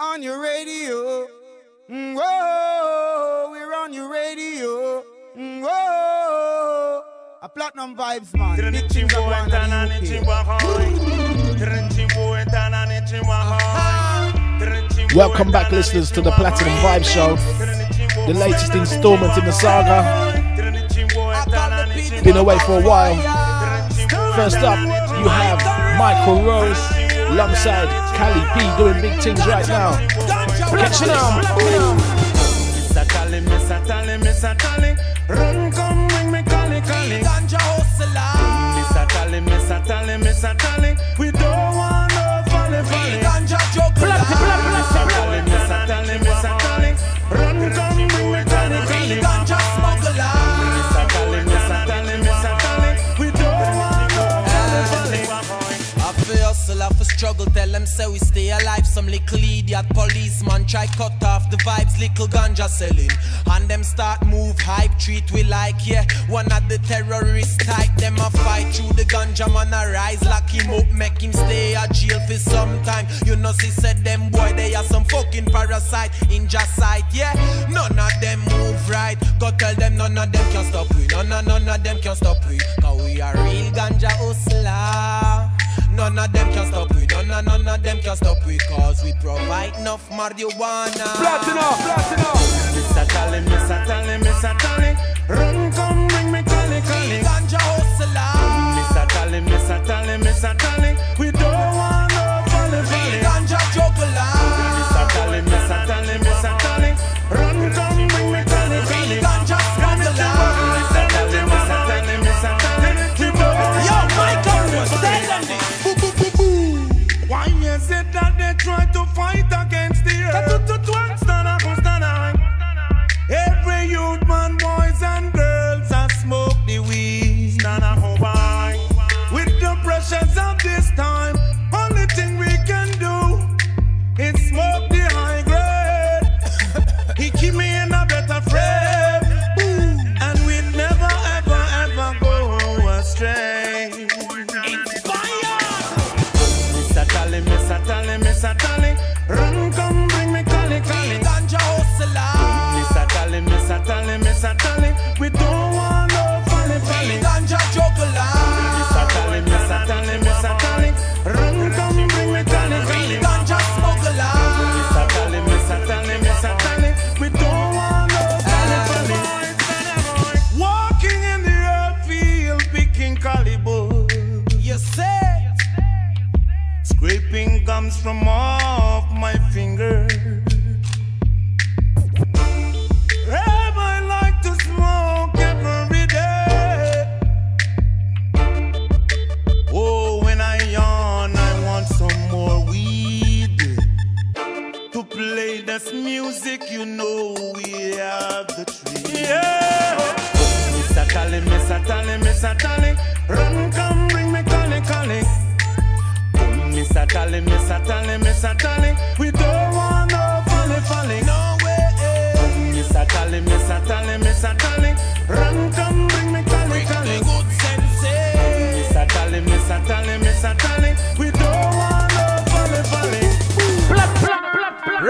on your radio. Mm, whoa, we're on your radio. Mm, whoa, a platinum vibes, man. Big things are going on in the UK. Welcome back, listeners, to the Platinum Vibe Show, the latest installment in the saga. Been away for a while. First up, you have Michael Rose alongside Cali P doing big things right now. Catch it now. Mr. Tally, Mr. Tally, Mr. Tally, run come bring me Cali Cali. Ganja hustler. Mr. Tally, Mr. Tally, Mr. Tally, we struggle, tell them say we stay alive. Some little idiot policeman try cut off the vibes, little ganja selling. And them start move hype, treat we like, yeah. One of the terrorist type, them a fight through the ganja man a rise, lock him up, make him stay a jail for some time. You know, see said them boy, they are some fucking parasite in just sight, yeah. None of them move right, go tell them none of them can stop we. None, none, none of them can stop we. Cause we are real ganja hustler. None of them can stop we, none, of- none of them can stop we Cause we provide enough marijuana Platinum, platinum. Mr. Tally, Mr. Tally, Mr. Tally, run come bring me Cali Cali. Ganja hustler Mr. Tally, Mr. Tally, Mr. Tally,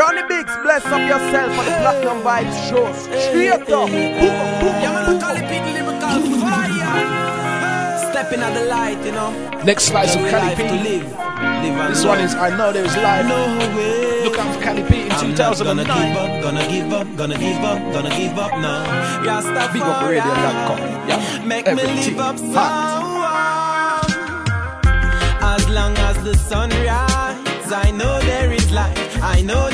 Ronnie Biggs, bless up yourself for the Platinum Vibes Show. Straight up. Boom, boom, Yeah, man, I call it big lyrical fire Stepping at the light, you know Next slice of Cali life to P. live Live This one is I Know There Is Life. No way Look out for Cali P in I'm not gonna give up, gonna give up, gonna give up, gonna give up now. Rastafari, Big up radio.com. Yeah. make me live up hot. As long as the sun rises, I know there is life, I know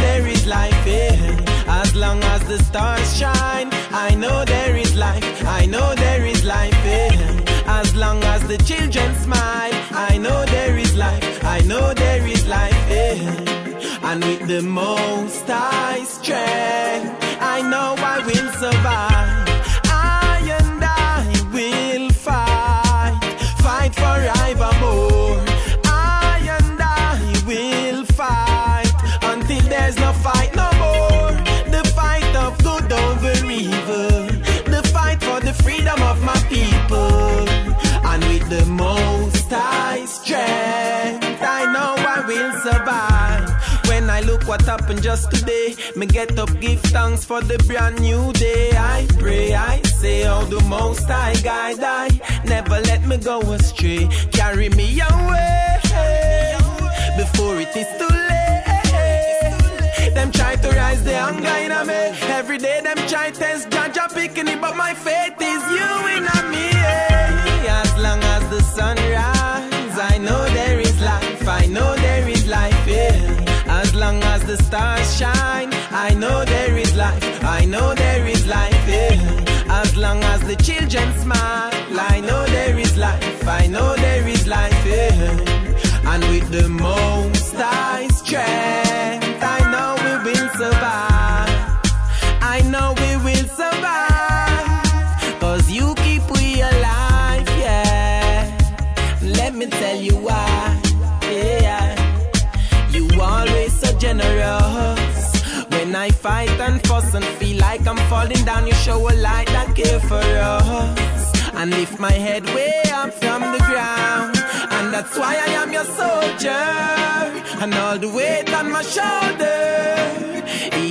the stars shine, I know there is life, I know there is life, yeah. As long as the children smile, I know there is life, I know there is life, yeah. And with the most high strength, I know I will survive. Happened just today. Me get up, give thanks for the brand new day. I pray, I say, oh, the most I guide, I never let me go astray. Carry me away before it is too late. Them try to rise the hunger in me. Every day them try test judge picking it, but my faith is you in me. Long as the stars shine, I know there is life. I know there is life. Yeah. As long as the children smile, I know there is life. I know there is life. Yeah and with the most high strength, I know we will survive. I know we will survive, fight and fuss and feel like I'm falling down, you show a light that care for us and lift my head way up from the ground. And that's why I am your soldier. And all the weight on my shoulder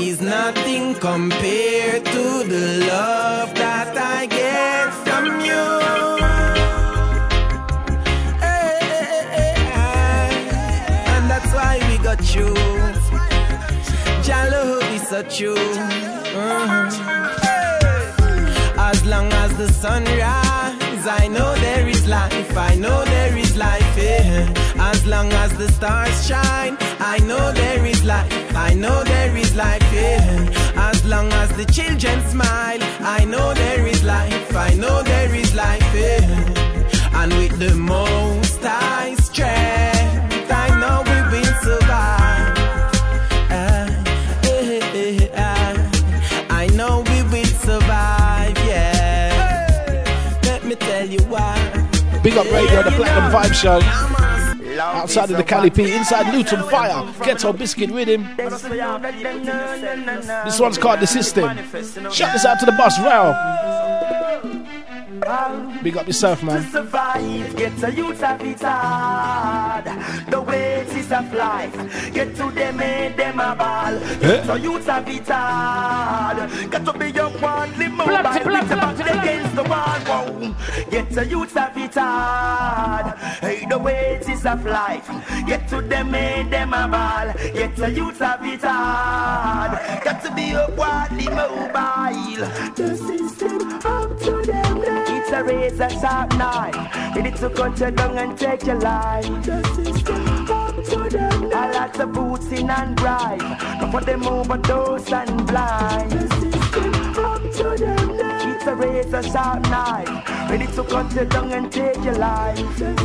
is nothing compared to the love that I get from you. Uh-huh. As long as the sun rises, I know there is life. I know there is life. Yeah. As long as the stars shine, I know there is life. I know there is life. Yeah. As long as the children smile, I know there is life. I know there is life. Yeah. And with the most Big up radio, the Platinum Vibe Show. Outside of the Cali P, inside Luton Fyah, Ghetto Biscuit with him. This one's called The System. Shout this out to the boss, Rail. Big up yourself, man. To survive, get a youth of it hard. The weight is of life. Get to them, make them a ball. Eh? Get a youth of it hard. Got to be your worldly mobile. With the back against the wall. Get a youth of it hard. Hey, the wages of life. Get to them, make them a ball. Get a youth of it hard. Got to be your worldly mobile. The system up to them. It's a razor sharp knife. Ready to cut you down and take your life. The system up to them. I like the boots in and drive. Go for them overdose and blind. The system up to them. Eh. It's a razor sharp knife. Ready to cut you down and take your life. To.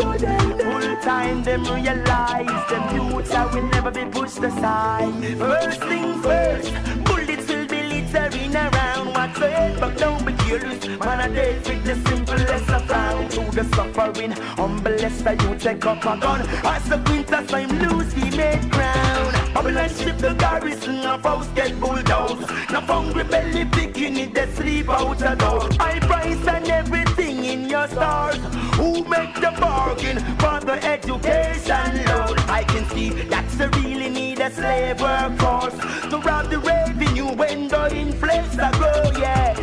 Full time them realize them youths I will never be pushed aside. First thing first, bullets will be littering around. What's it? But don't be careless. Man, I date with the simplest of found. Through the suffering, humblest that you take up a gun. As the winter time lose, he made ground. Babylon ship the garrison, of house get bulldozed. Now hungry belly picking it, they sleep out a door. High price and everything in your stars. Who make the bargain for the education loan? I can see that's the really need a slave workforce to rob the revenue when the inflation grow. Yes,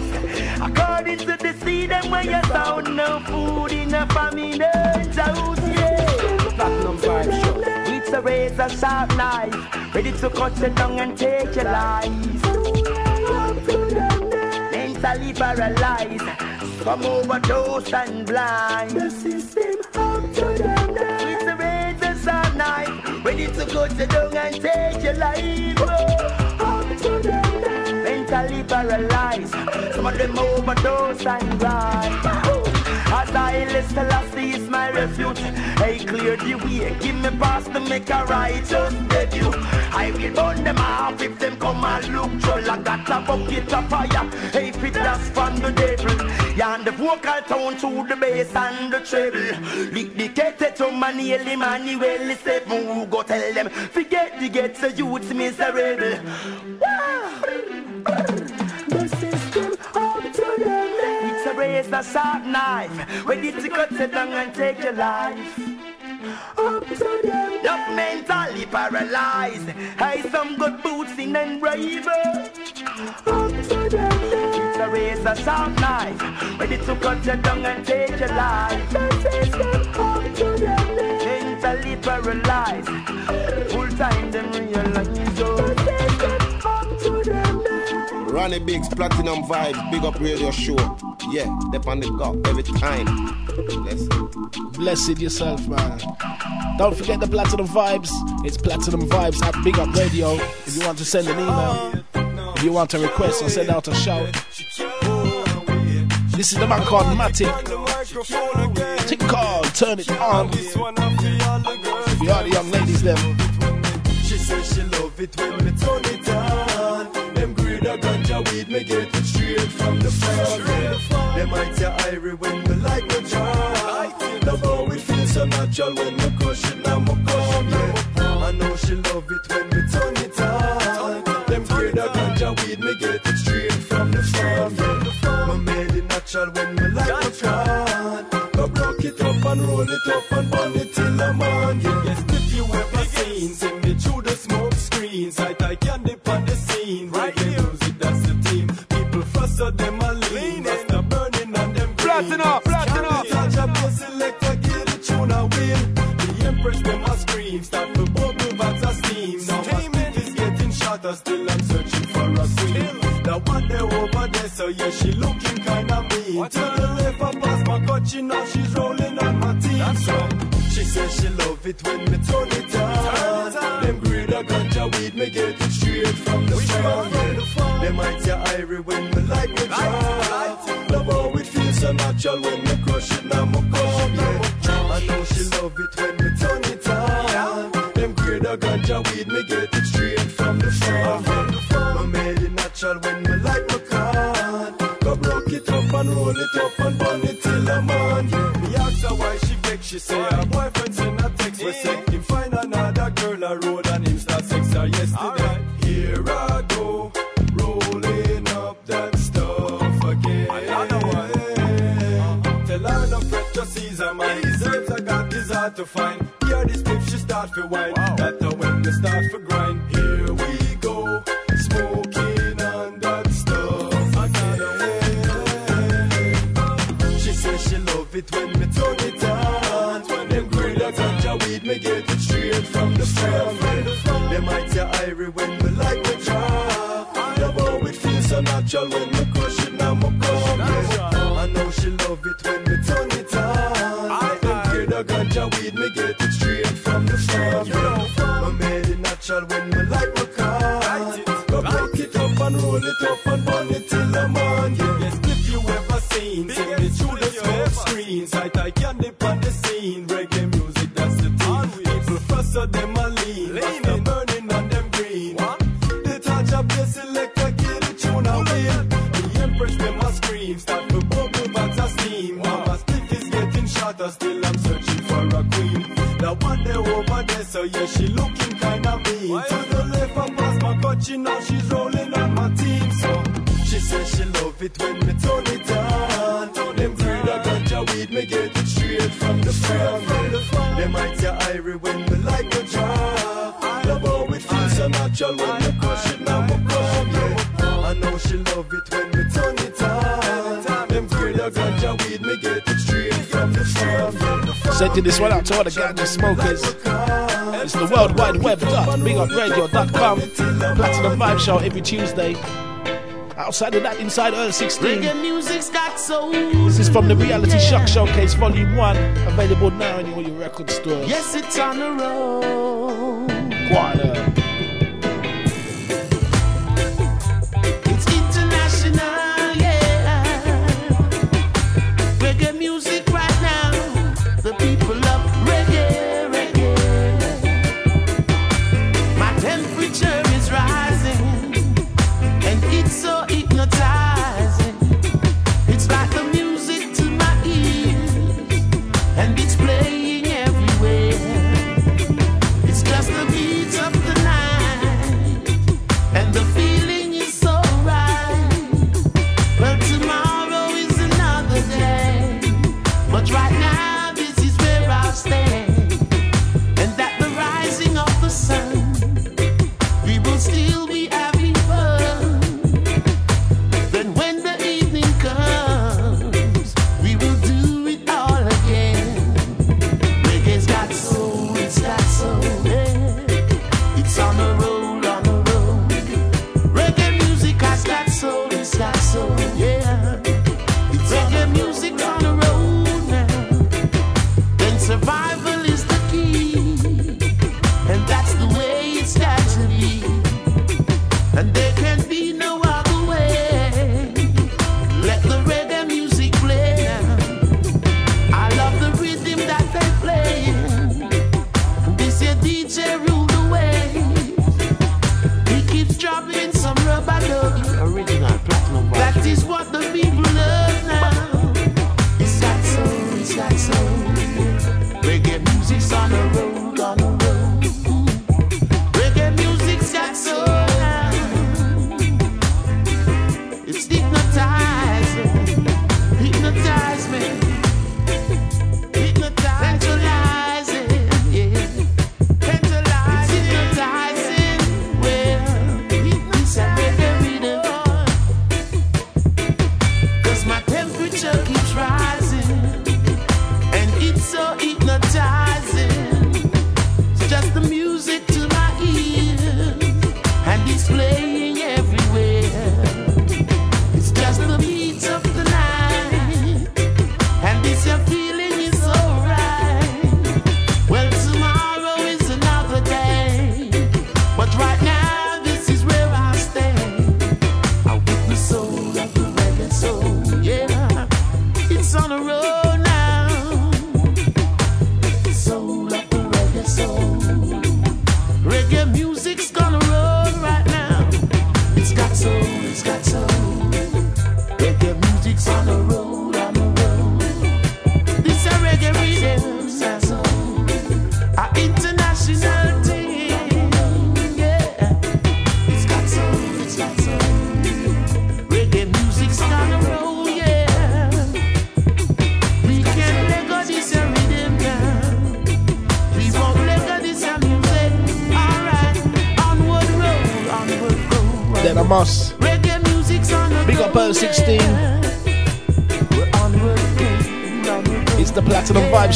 according to the seed and when you sound, no food in a famine house. Yeah, platinum show. It's a razor sharp knife, ready to cut you down and take your life. Mentally paralyzed, some of them overdose and blind. The system up to them. It's a razor sharp knife, ready to cut you down and take your life. Up to them. Mentally paralyzed, some of them overdose and blind. As I list Selassie is my refuge. Hey, clear the way, give me pass to make a righteous debut. I will burn them off if them come and look troll. I got a bucket of fire. Hey, fit that's from the devil. Yeah, and the vocal tone to the bass and the treble. Dedicated to Maniel Emmanuel, step move, go tell them. Forget the get the youth miserable. Wow. The system up to the them. A razor sharp knife, ready to cut it down and take your life. You're mentally paralyzed. I some good boots in and braver. It's a razor sharp knife, ready to cut your tongue and take your life. Mentally paralyzed, full time them realize. Ronnie Biggs, Platinum Vibes, Big Up Radio Show. Yeah, they on the go every time. Bless. Blessed yourself, man. Don't forget the Platinum Vibes. It's Platinum Vibes at Big Up Radio. If you want to send an email, if you want to request or send out a shout. This is the man called Matic. Tick call, turn it on. If you are the young ladies, them. She says she love it when me turn it on. A ganja weed, me get it straight from the farm. Them might say irie when me like me jar. Love how it feels so natural when me crush it and me come. Yeah. I know she love it when me turn it on. Them greed a ganja weed, me get it straight from the farm. Yeah. Me made it natural when me like me jar. Go broke it up and roll it up and burn it till I'm on. Yeah. Yes, if you ever seen, sing me through the smoke screens. I tie candy on the scene. Right The empress them a scream. Start to bubble bags of steam. Now my stick is getting shorter, still I'm searching for a queen. The one there over there, so yeah, she looking kinda mean. To the left, I pass my cut, she now she's rolling on my team. That's so she says she love it when me turn it on. Them greed a ganja weed, me get it straight from the farm. Yeah. Them might say irie when me like me draw. Love how it feels so natural when me crush it now me come. Yeah. I know she love it when A ganja weed, me get it straight from the farm. Yeah. Me made it natural when me like me card. Go broke it up and roll it up and burn it till I'm on. Yeah. Me ask her why she vex, she say her boyfriend send a text we say him find another girl I road and him start sex her yesterday. Here I go, rolling up that stuff again. Another one. Uh-huh. Tell her no just seize her mind. Deserves I got hard to find. Hear this tip, she start for wine. They start for Sending this one out to all the ganja smokers. It's the World Wide Web dot bigupradio.com. Platinum Vibe Show every Tuesday. Outside of that, inside Earl 16. Reggae music's got soul. This is from the Reality Shock Showcase Volume 1. Available now in all your record stores. Yes, it's on the road.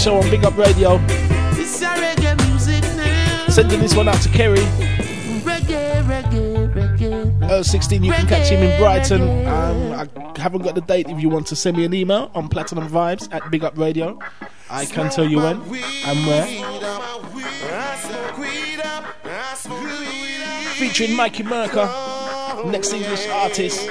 Show on Big Up Radio. Sending this one out to Kerry. Earl 16, you can catch him in Brighton. Um, I haven't got the date if you want to send me an email on Platinum Vibes at Big Up Radio. I can tell you when and where. Featuring Mikey Merker, next English artist.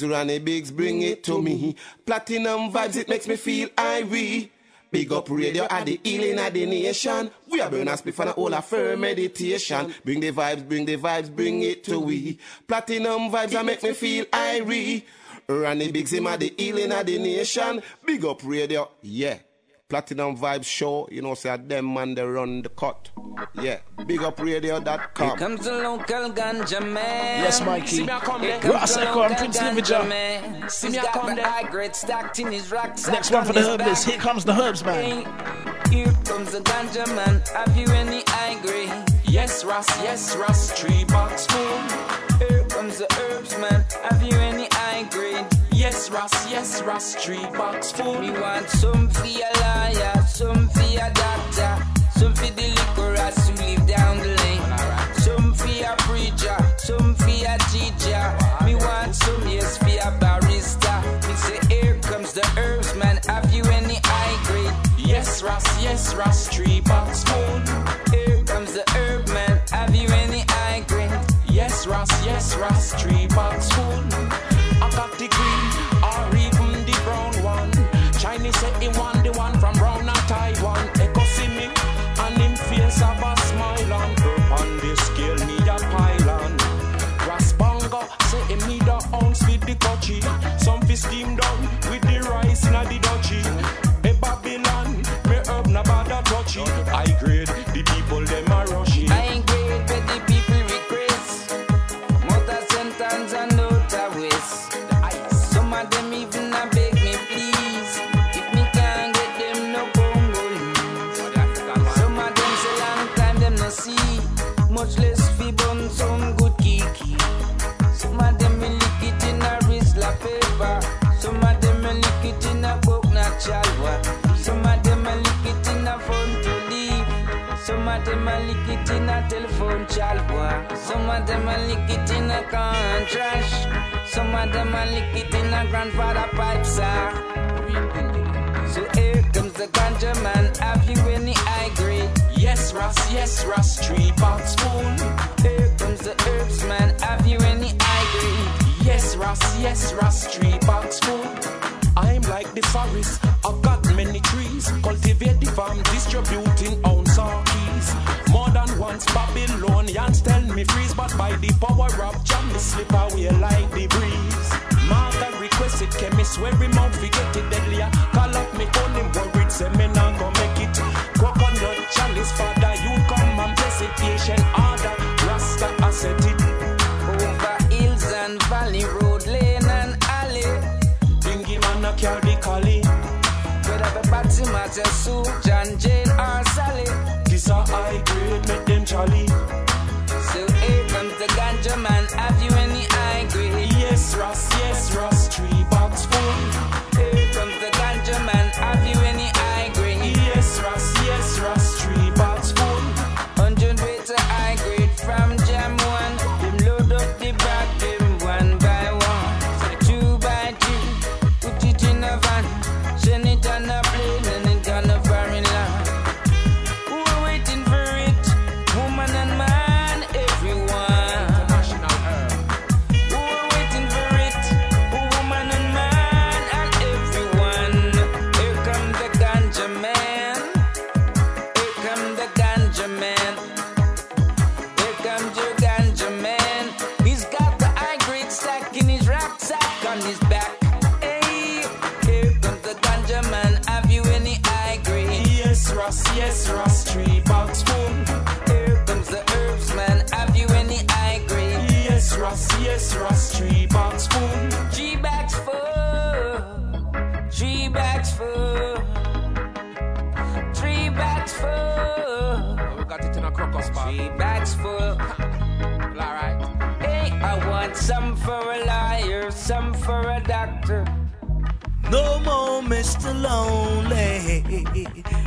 Biggs, Ronnie Biggs, bring it to me. Platinum vibes, it makes me feel irie. Big up radio at the healing at the nation. We are burning spiff and all whole affair meditation. Bring the vibes, bring the vibes, bring it to we. Platinum vibes that make me feel irie. Ronnie Biggs, him at the healing at the nation. Big up radio, yeah. Platinum vibes show, you know, say them man they run the cut, yeah. BigUpRadio.com. Here comes the local ganja man. Yes, Mikey. See me come there. Ross Echo and Prince Nivija. See me come there. High grade stacked in his racks. Next one for the herbalist. Here comes the herbs man. Here comes the ganja man. Have you any high grade? Yes, Ross. Yes, Ross. Three box full. Here comes the herbs man. Have you any high grade? Yes, Ross. Yes, Ross. Three box full. We want some for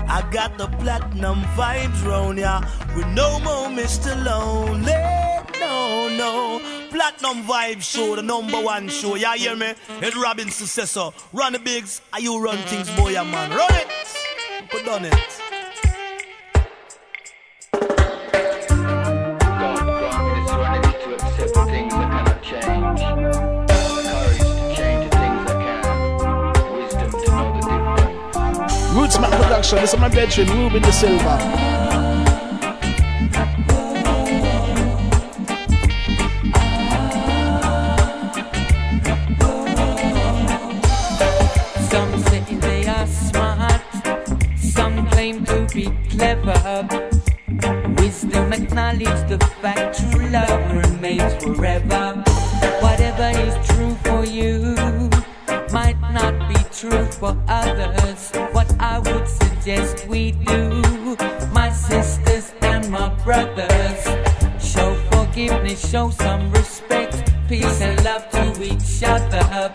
I got the platinum vibes round ya. With no more Mr. Lonely. No, no. Platinum Vibe Show, the number one show. Ya hear me? Ed Robin's successor. Run the bigs. Are you run things, boy, ya man? Run it. Put done it. Production. This is my bedroom, Ruben De Silva. Some say they are smart, some claim to be clever. Wisdom acknowledge the fact true love remains forever. Whatever is true for you might not be true for others. Suggest we do, my sisters and my brothers, show forgiveness, show some respect, peace and love to each other.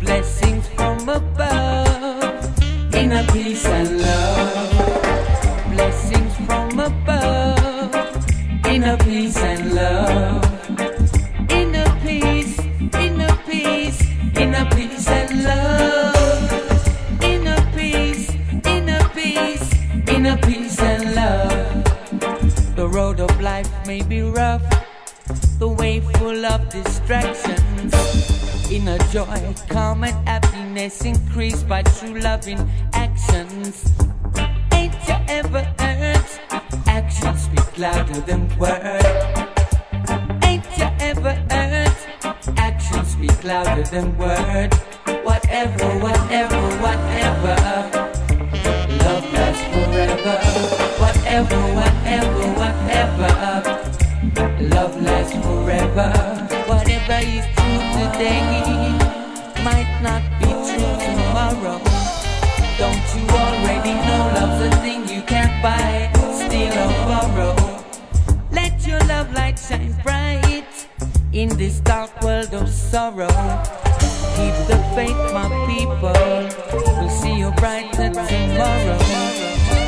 Blessings from above, inner peace and love. Inner joy, calm and happiness increased by true loving actions. Ain't you ever heard? Actions speak louder than words. Ain't you ever heard? Actions speak louder than words. Whatever, whatever, whatever. Love lasts forever. Whatever, whatever, whatever. Love lasts forever. Whatever true today might not be true tomorrow. Don't you already know love's a thing you can't buy, steal or borrow? Let your love light shine bright in this dark world of sorrow. Keep the faith, my people. We'll see you brighter tomorrow.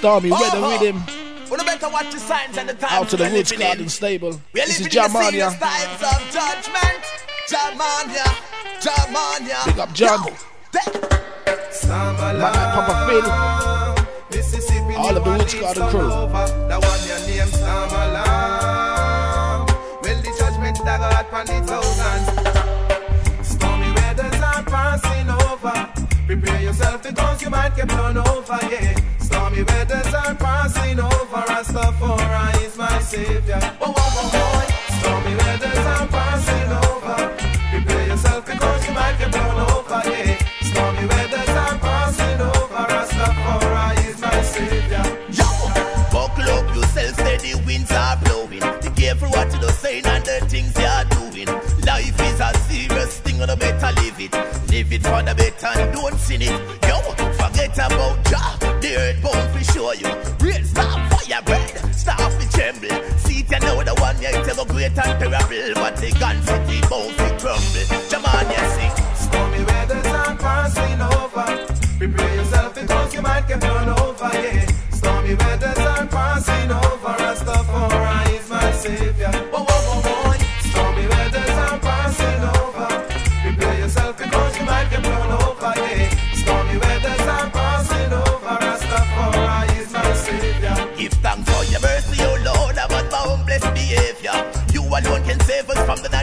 Platinum, peace, platinum. inner peace and love. Stormy, oh, red oh. and better watch the signs and the times. Out to the we're Roots living in. Garden stable. We're This is living Jamania. times of judgment. Jamania, Jamania. Big up John. Man like Papa Phil. Mississippi, All of the Roots Garden crew. That one your name Storm Alarm. Well, the judgment that got upon the Prepare yourself because you might get blown over, yeah. Stormy weathers are passing over. Rastafari is my savior. Oh, oh, oh, oh. Stormy weathers are passing over. Prepare yourself because you might get blown over, I better live it. Live it for the better and don't sin it. Yo, forget about job, the earth bound for show you. Real stop fire bread, stop to tremble. See it, you know the one you take a great and terrible. But the gun city bound to crumble. Jaman, you sing. Stormy weathers are passing over. Prepare yourself because you might get blown over, yeah. Stormy weathers are passing over.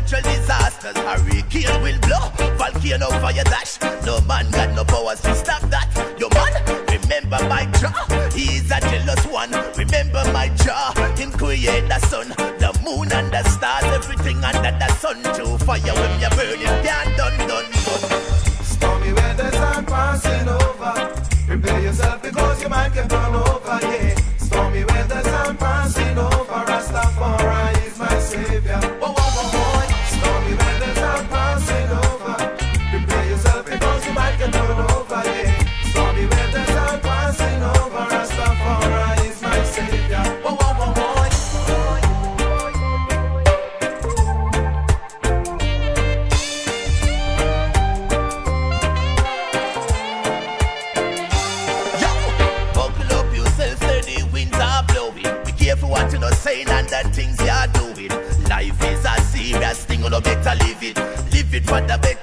Natural disasters. Hurricane will blow, volcano fire dash. No man got no powers to stop that. Yo man, remember my jaw, he is a jealous one. Remember my jaw, him create the sun, the moon and the stars, everything under the sun. To fire when you burn it, can't It the better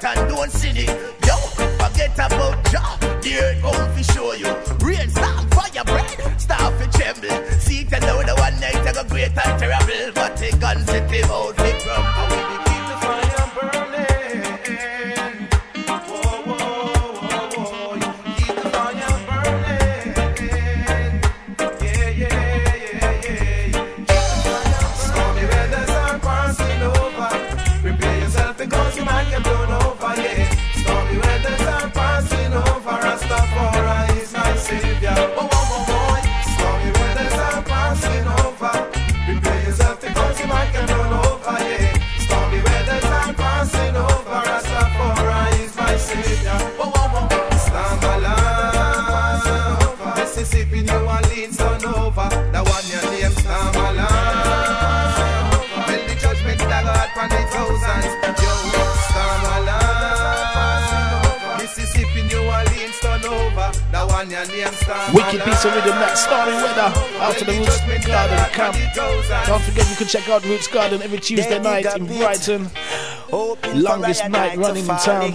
The your name, Storm Wicked piece of rhythm, that starring weather out to the Roots Garden camp. Don't forget you can check out Roots Garden every Tuesday night in Brighton. Longest night running in town.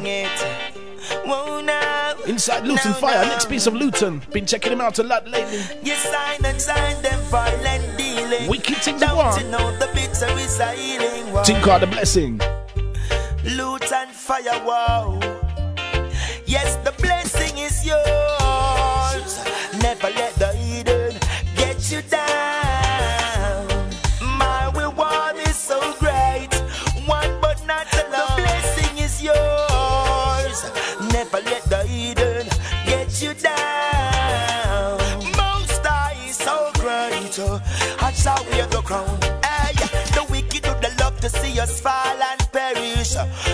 Inside Luton Fyah, next piece of Luton. Been checking him out a lot lately. You sign and sign them violent dealing. Wicked thing Don't one. you the bitter is one? Think the blessing. Luton Fyah, wow. Yes, the blessing is yours. Crown. Eh, hey, the wicked do the love to see us fall and perish.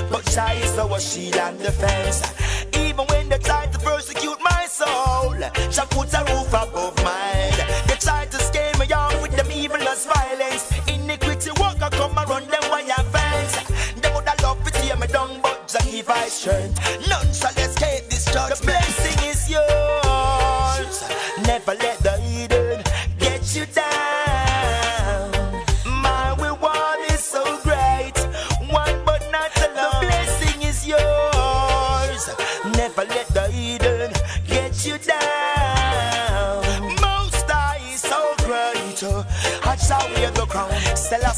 But Jah is our shield and defense. Even when they try to persecute my soul, Jah puts a roof above my. They try to scare me out with them evilness, violence, iniquity. Walk I come and run them wire fence. They would have love to tear me down, but Jah give I strength.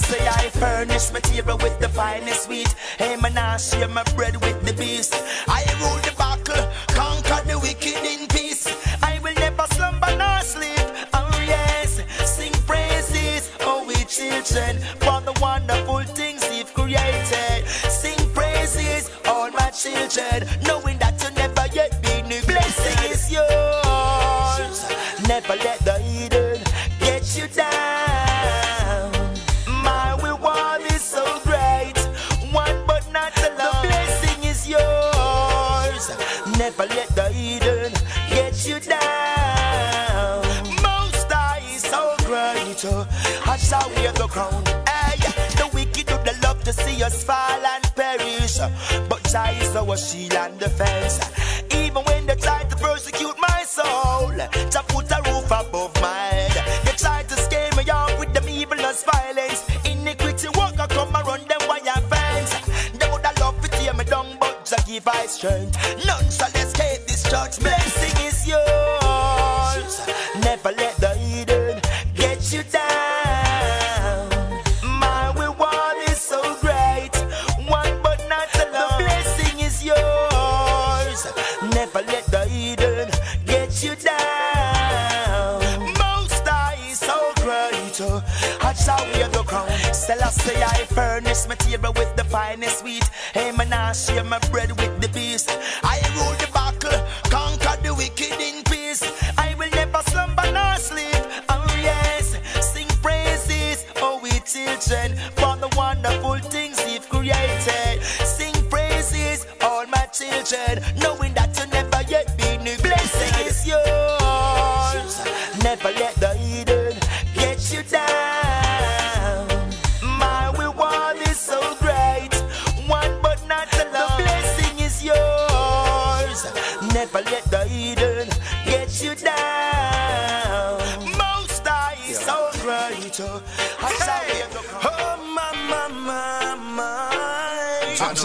Say I furnish material with the finest wheat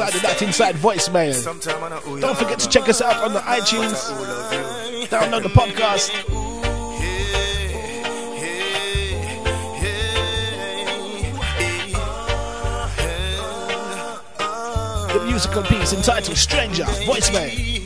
outside of that inside voicemail. Don't forget to check us out on the iTunes. Download the podcast. The musical piece entitled Stranger Voicemail.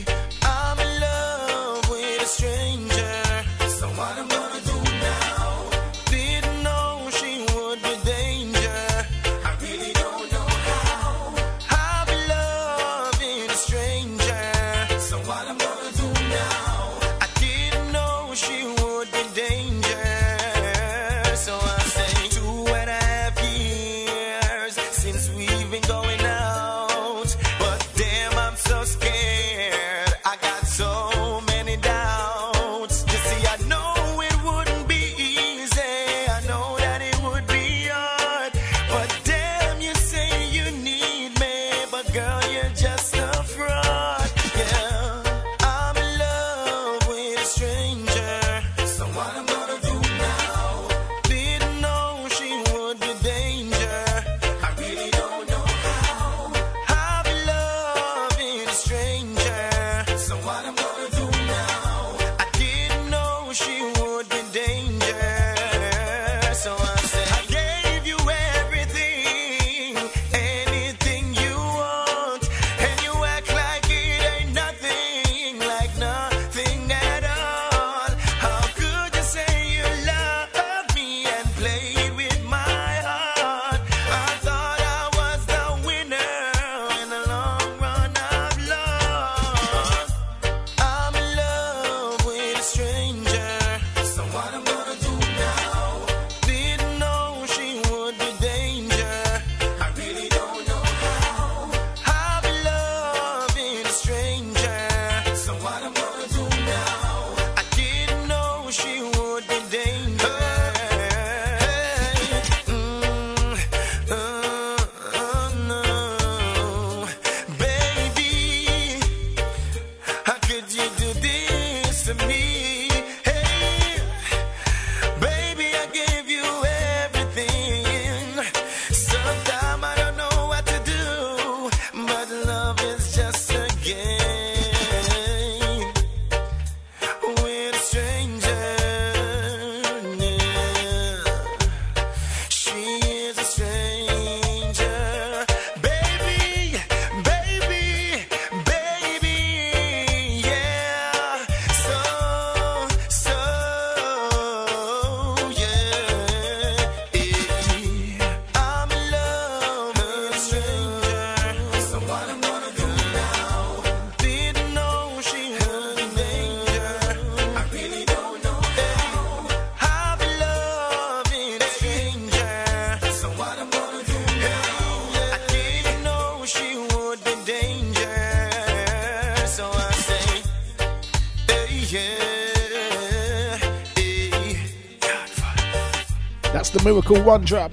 Miracle One drop,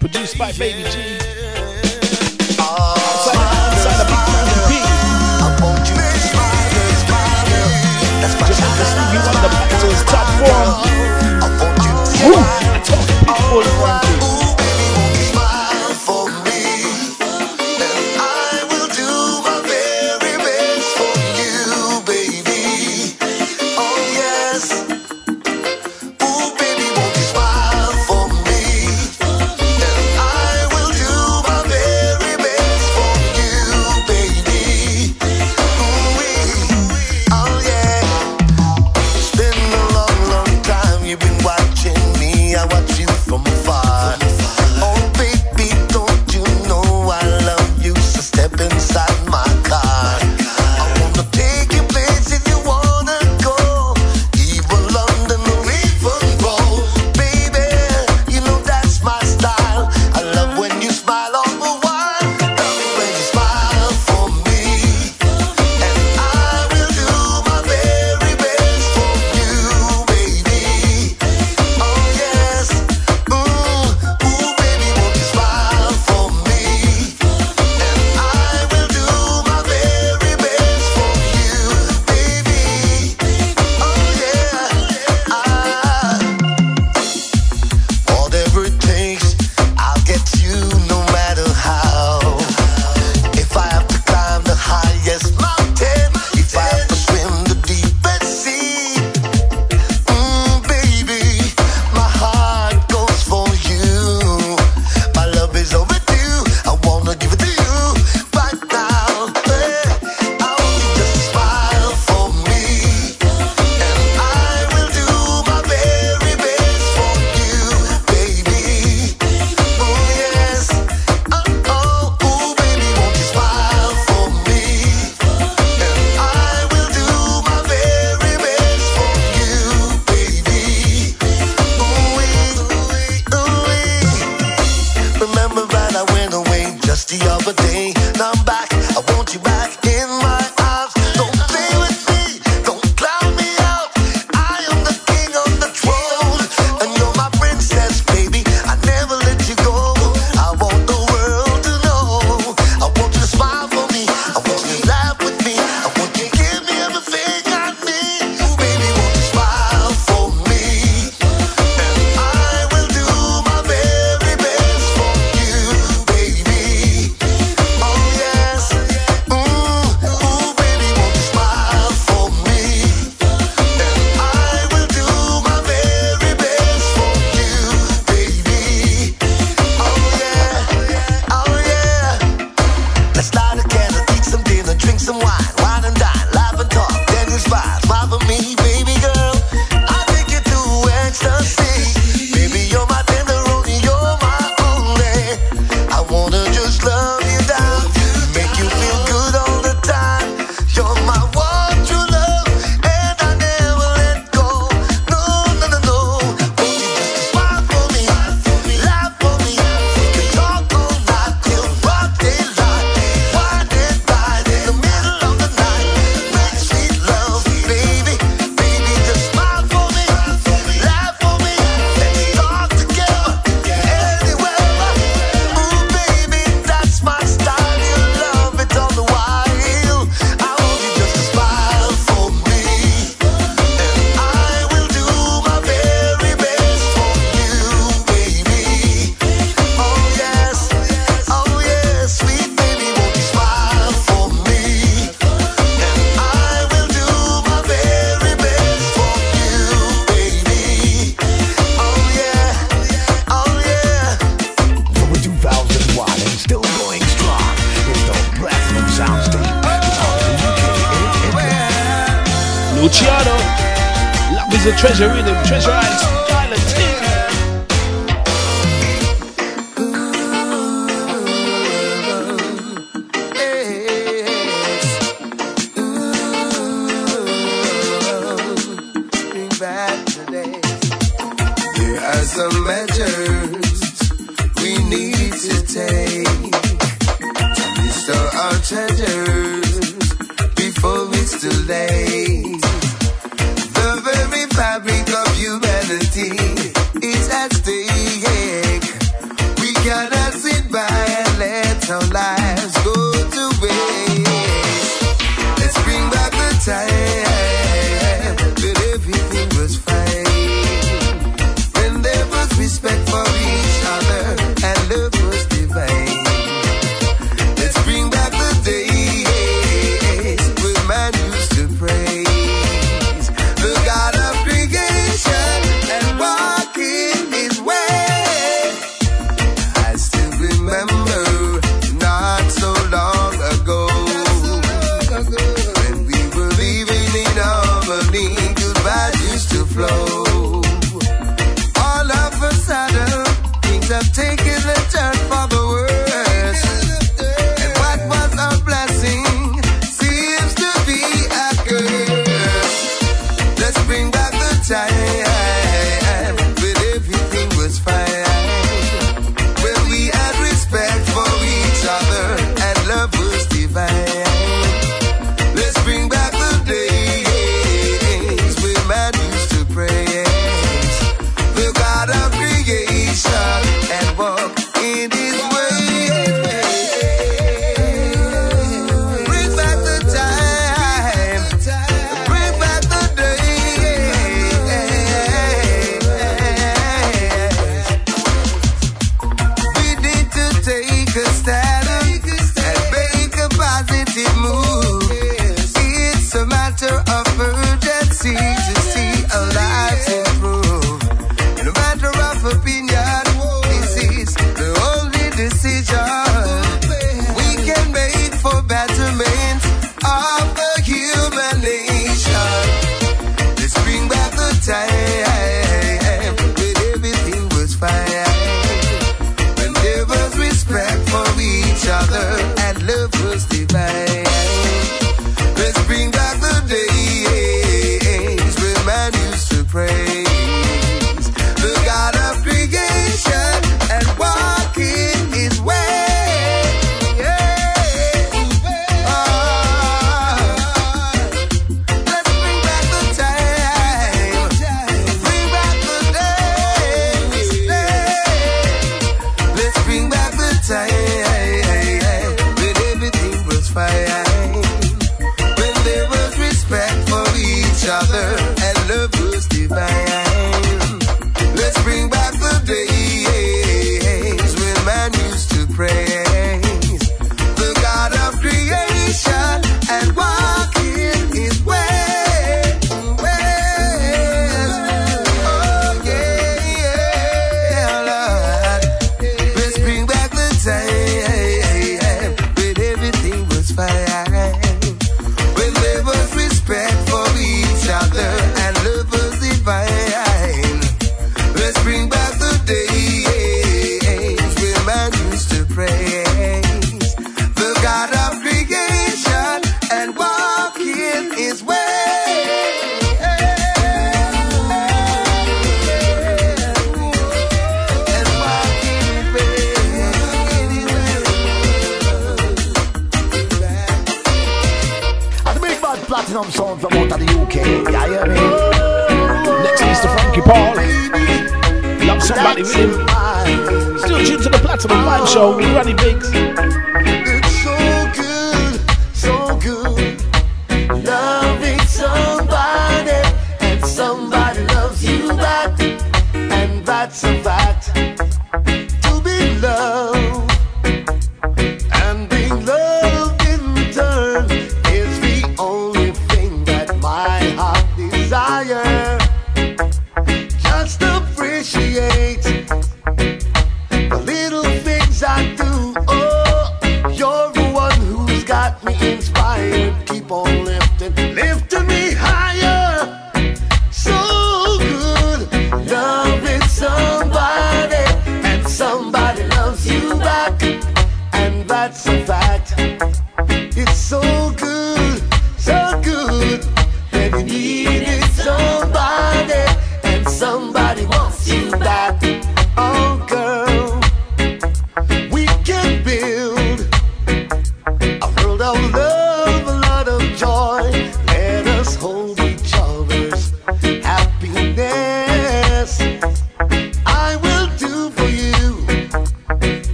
produced by Baby G. The Big top form. Woo! Talking Pitbull Frankie. The of humanity is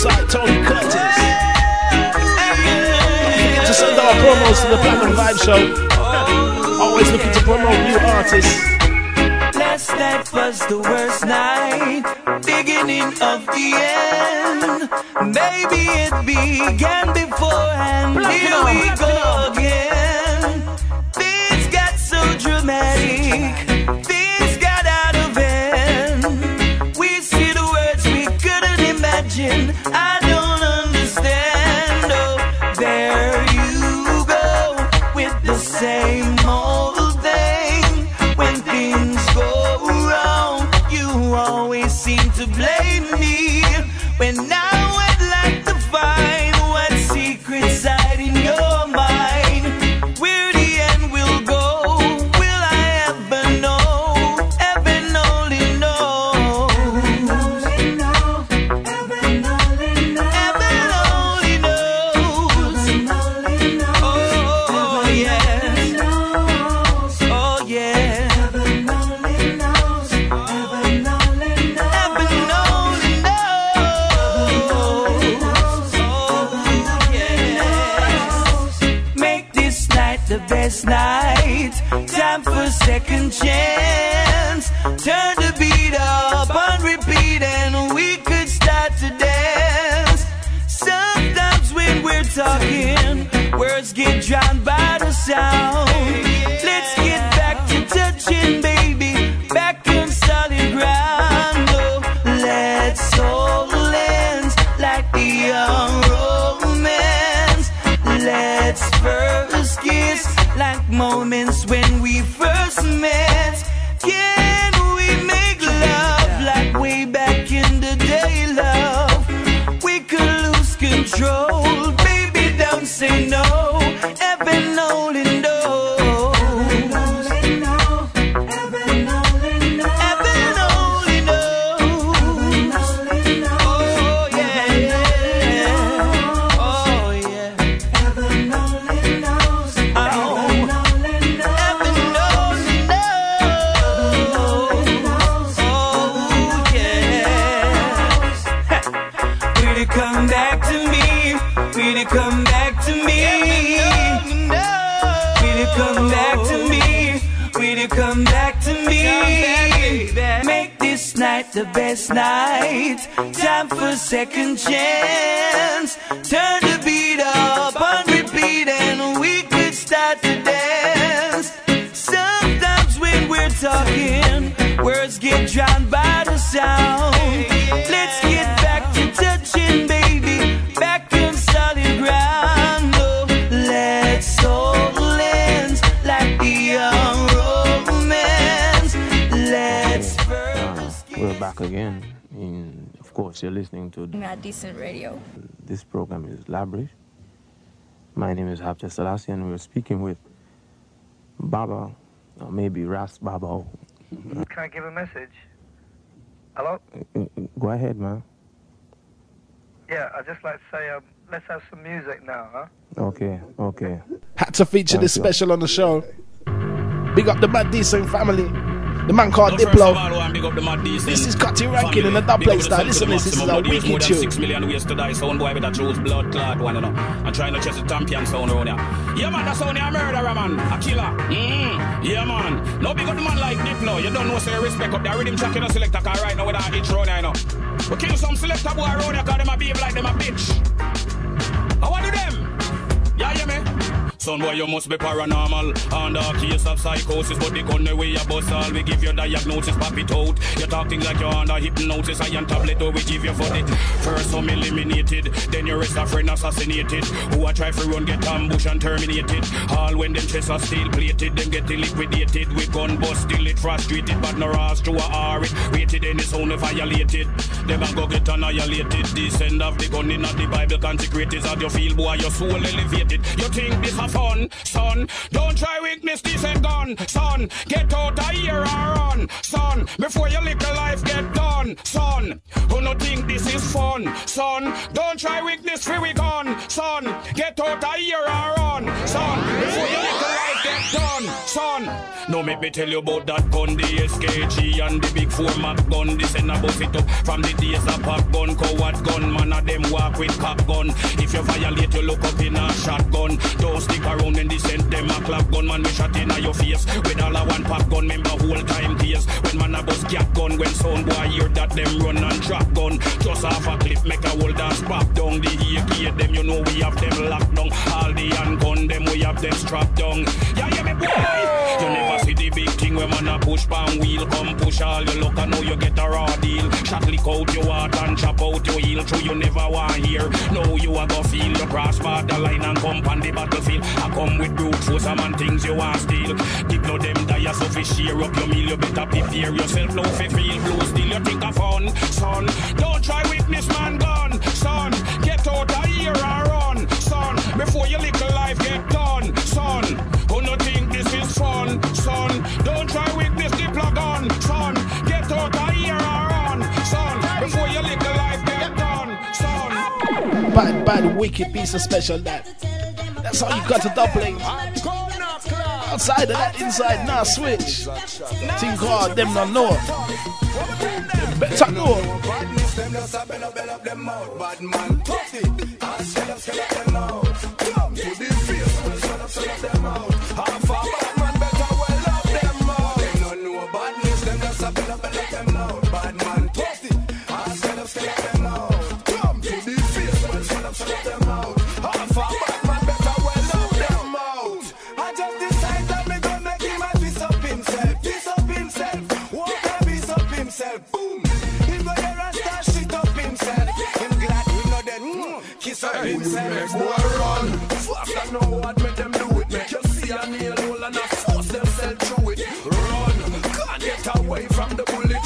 Tony Curtis. To send our promos to the Platinum Vibe Show. Oh. Always looking to promote new artists. Last night was the worst night, beginning of the end. Maybe it began beforehand. Here we go again. Things got so dramatic. Second chance. Decent radio. this program is Labrish. My name is Hafta Selassie, and we're speaking with Baba, or maybe Ras Baba. Can I give a message? Hello? Go ahead, man. Yeah, I'd just like to say, um, let's have some music now, huh? Okay, okay. Had to feature this you. special on the show. Big up the Mad Decent family. The man called all, Diplo. I want to big up the Mad Decent This is Cutty Ranking in the dub plate style. Listen this, this is a wicked tune. Six million ways to die. Sound boy with a blood clot one, you know. And trying to chase the champion sound around here. Yeah, man, that's only a murderer, man. A killer. Mm. Yeah, man. No big the man like Diplo. You don't know, say respect up there. Rhythm track in a selector car right now with a itch round here, you know. We kill some selector boy around here, cause them a behave like them a bitch. Son boy, you must be paranormal. Under a case of psychosis, but the gun the way you bust all. We give you diagnosis, pop it out. You talk things like you're under hypnosis. I and tablet, or we give you for it. First, some eliminated, then your rest a friend assassinated. Who a try for run, get ambush and terminated. All when them chests are steel plated, them get liquidated. We gun bust, still it frustrated, but no ass to a R it. Rated any sound violated. Them a go get annihilated. This end of the gun in the Bible consecrated. As you feel, boy, your soul elevated. You think this a fun, son? Don't try weakness, this ain't gun, son. Get out of here and run, son. Before your little life get done, son. Who no think this is fun, son? Don't try weakness, free we gun, son. Get out of here and run, son. Before your little life done, son. No make me tell you about that gun, the SKG and the big four Mac gun. This and a bust it up from the days of pop gun, coward gun. Man of them walk with cock gun. If you violate, you look up in a shotgun. Don't stick around and descend them a clap gun. Man, we shot in your face with all a one pop gun. Remember whole time case when man a bust cat gun. When sound boy hear that them run and drop gun. Just off a clip, make a whole dance pop down. The AK them, you know we have them locked down. All the handgun them, we have them strapped down. Yeah, yeah. You never see the big thing when man a push pan wheel. Come push all your luck, I know you get a raw deal. Shot lick out your heart and chop out your heel. True, you never want hear. No, you a go feel your cross the line and come on the battlefield. I come with brute force, a man things you want steal. Diplo them die, so fi share up your meal. You better prepare yourself now fi feel blue. Still you think of fun, son. Don't try witness man gun, son. Get out of here and run, son. Before your little life get think this is fun, son? Don't try witness Diplo gun, son. Get out of here and run, son. Before your little life get done, son. Bad, bad, wicked piece of special that. That's how you got to doubling. Outside of that, inside, now switch. Think hard, them not know. Them better know. Badness, them just a bell up, bell up them out. Bad man, tough it. And swell up, swell up up himself. Make boy run. Fuck I know what make them do it. Make you see a nail hole and I force themselves through it. Run. Can't get away from the bullet.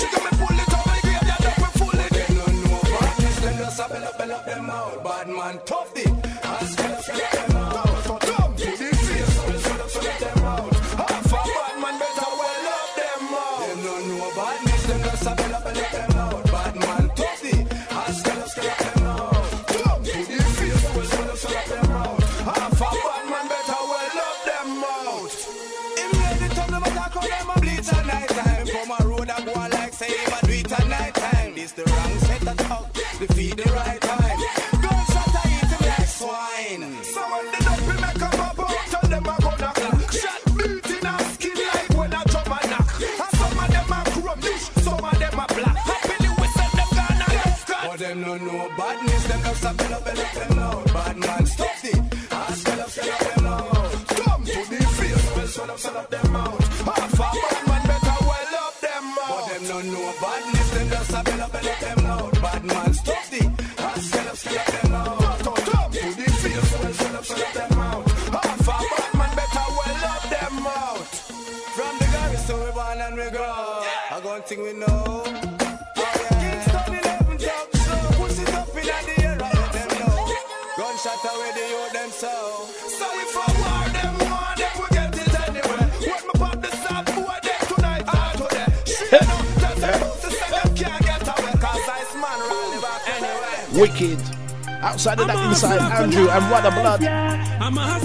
the feet, the right time. Yeah. Gunshot, I eat him like swine. Someone did up, he make a pop up, yeah. tell them I gonna knock. Shot beating and skin like when I drop a knock. And some of them are crumbish, some of them are black. Happy the whistle, them gonna get cut. But them no know badness, them just a bit of them out. Bad man. Wicked. Outside of that, inside Andrew and What Blood. I'm a.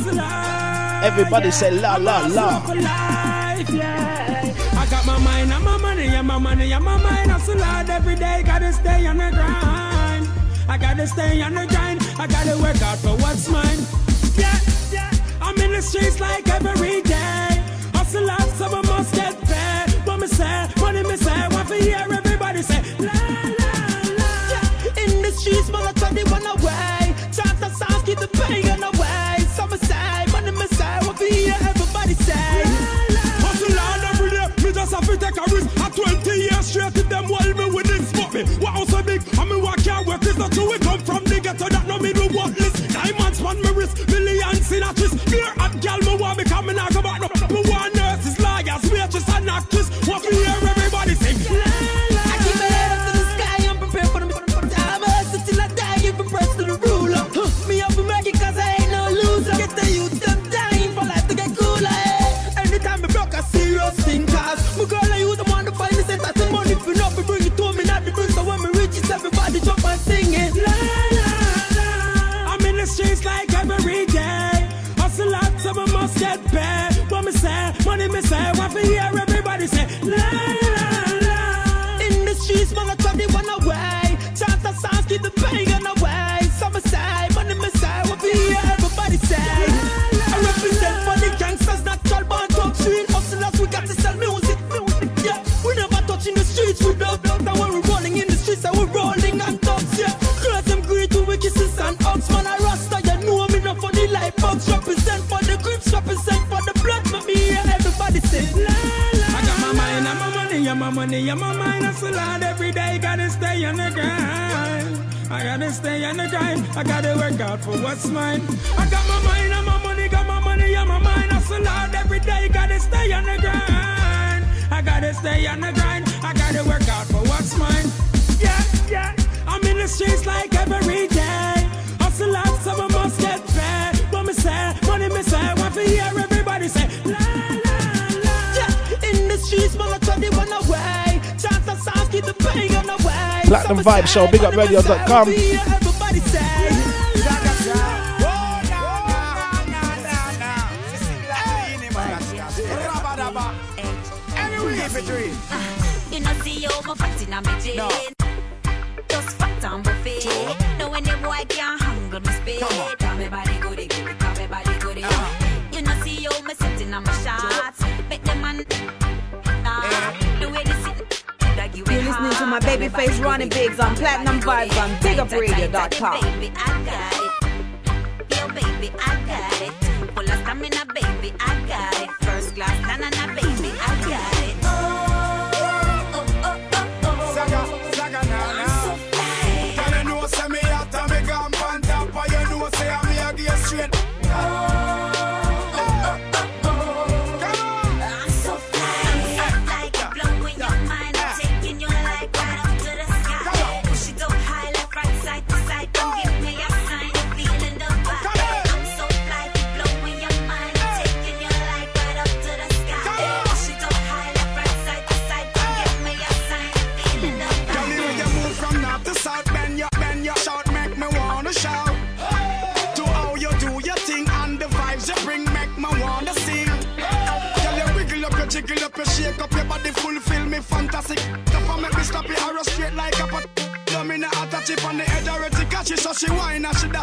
Everybody say la la la. I got my mind, I'm my money, and my money, I'm my mind. Hustle hard every day, gotta stay on the grind. I gotta stay on the grind. I gotta work out for what's mine. Yeah, yeah. I'm in the streets like every day. Hustle up, so I must get paid. But me say, money me say, what for hear everybody say. me and my mind hustle every day. Gotta stay on the grind. I gotta stay on the grind. I gotta work out for what's mine. I got my mind on my money, got my money on my mind hustle every day. Gotta stay on the grind. I gotta stay on the grind. I gotta work out for what's mine. Yeah, yeah. I'm in the streets like every day. Hustle out some of my Platinum Vibe Show, big up radio.com. Just fat buffet. No, any boy can't handle spade. listening to my baby face Ronnie Biggs on Platinum Vibes on bigupradio.com. Baby, I got it. Yo, baby, I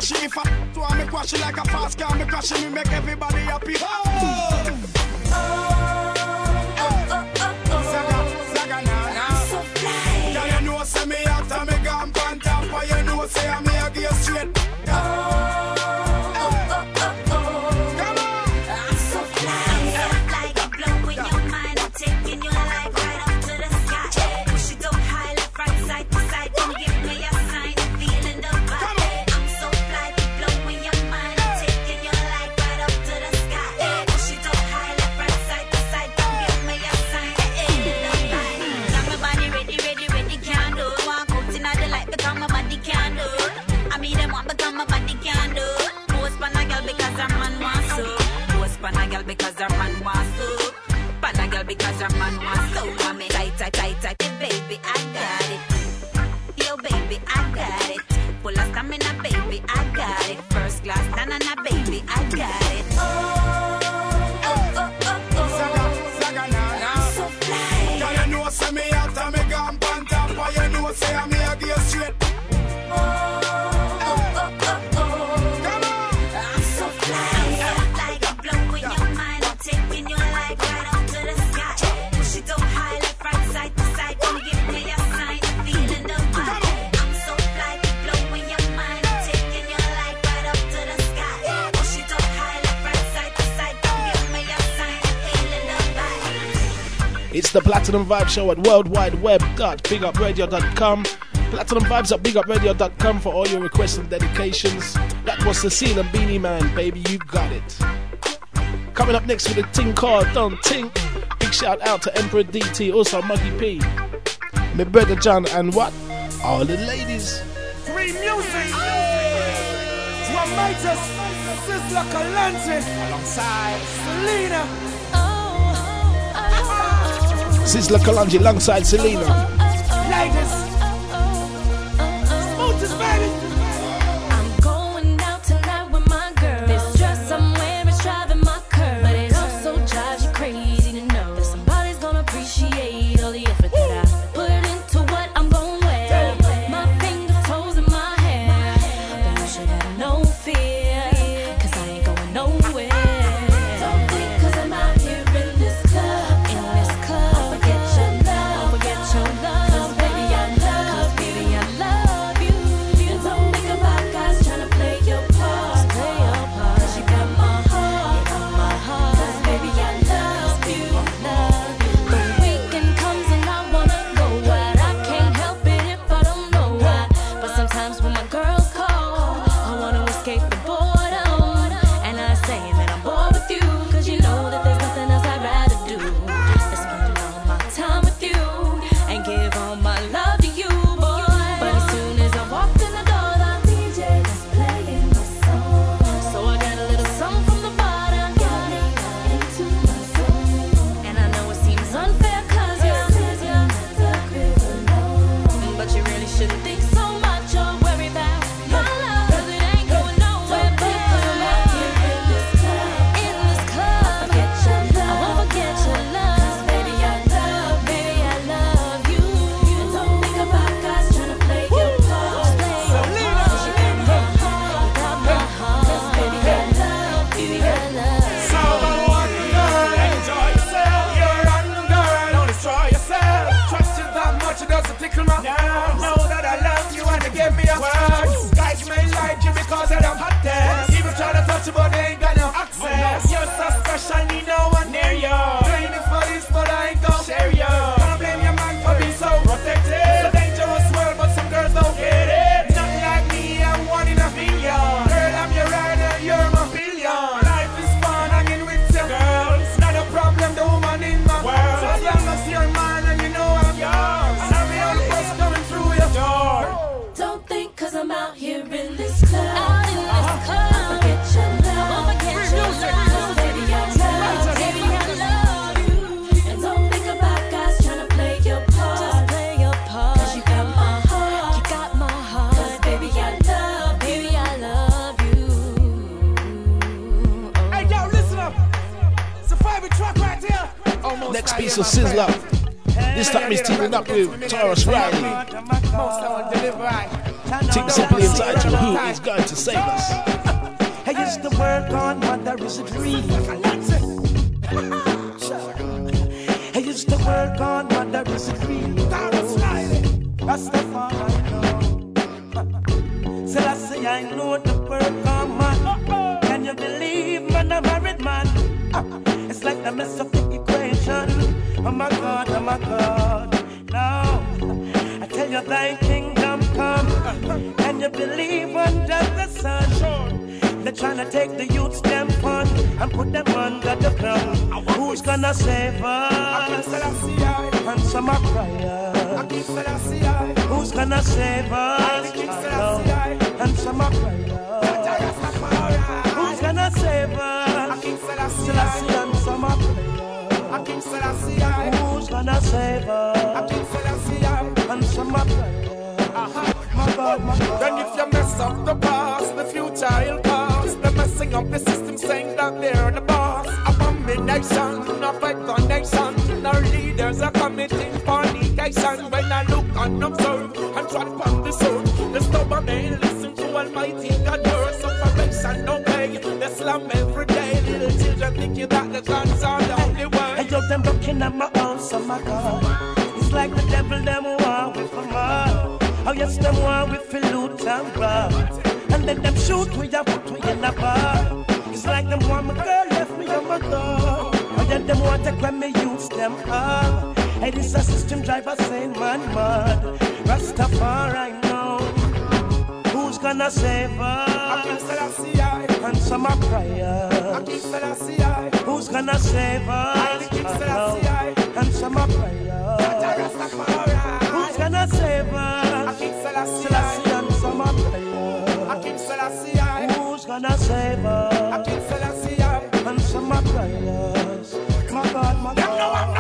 she if I to I me crash like a fast car, me crash me make everybody happy. Oh! Platinum Vibe Show at worldwideweb.bigupradio.com. Platinum Vibes at bigupradio.com for all your requests and dedications. That was the scene and Beenie Man, baby, you got it. Coming up next with a ting Car, Don't Tink. Big shout out to Emperor DT, also Muggy P. My brother John and what? All the ladies. Free music! Oh! Mamaitas, Sizzla Kalonji, alongside Selena. This is Kalonji alongside Selena. up with Tarrus Riley. And try to pump the stubborn men listen to Almighty God word. Sufferation, obey. They slam every day. Little children thinking that the guns are the only way. I just them looking at my house, oh my God. It's like the devil them want with a man. Oh yes, them want with a loot and rob. And then them shoot we and put we in a bar. It's like them want my girl left me on my door. Oh yeah, them want to when me use them up. Hey, this a system driver saying man mad. Rastafari know. Who's gonna save us? Answer my prayer. Who's gonna save us? Answer my prayer. Who's gonna save us? Selassie, answer my prayer. Who's gonna save us? Answer my prayers. My God, my God.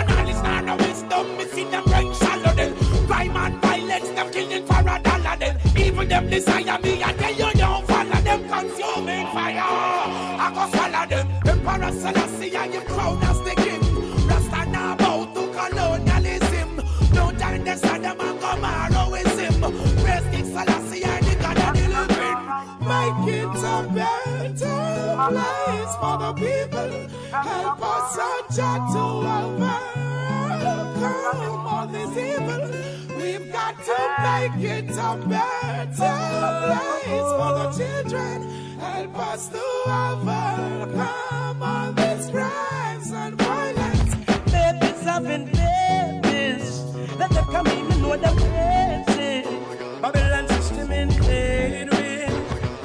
Wisdom. Me see them rank shallow then. Crime and violence, them killing for a dollar then. Even them desire me and then you don't follow them consuming fire. I go swallow them. Emperor Selassie and your crown as the king. Rasta now bow to colonialism. No time they Sodom and Gomorrah with him. Praise King Selassie and the God of the living. Make it a better place for the people. Help us, Jah, to overcome all this evil. We've got to make it a better place for the children. Help us to overcome all this crimes and violence. Babies having babies. Let them come in and know them crazy. Babylon system in with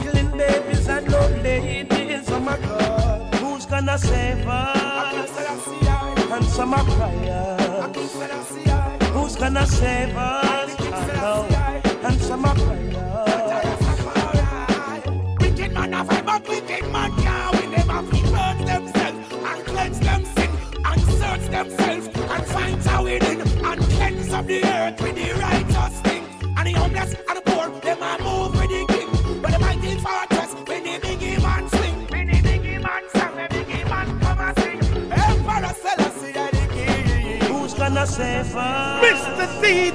killing babies and old ladies. Oh my God, who's gonna save us? Answer my prayer. Who's gonna save us? I know. Answer my prayer. Wicked man have I, but wicked man can't win them. Have to themselves and cleanse them sin and search themselves and find how within and cleanse of the earth with the righteous thing. And the homeless and the poor, them a move with the king. But the mighty fortress,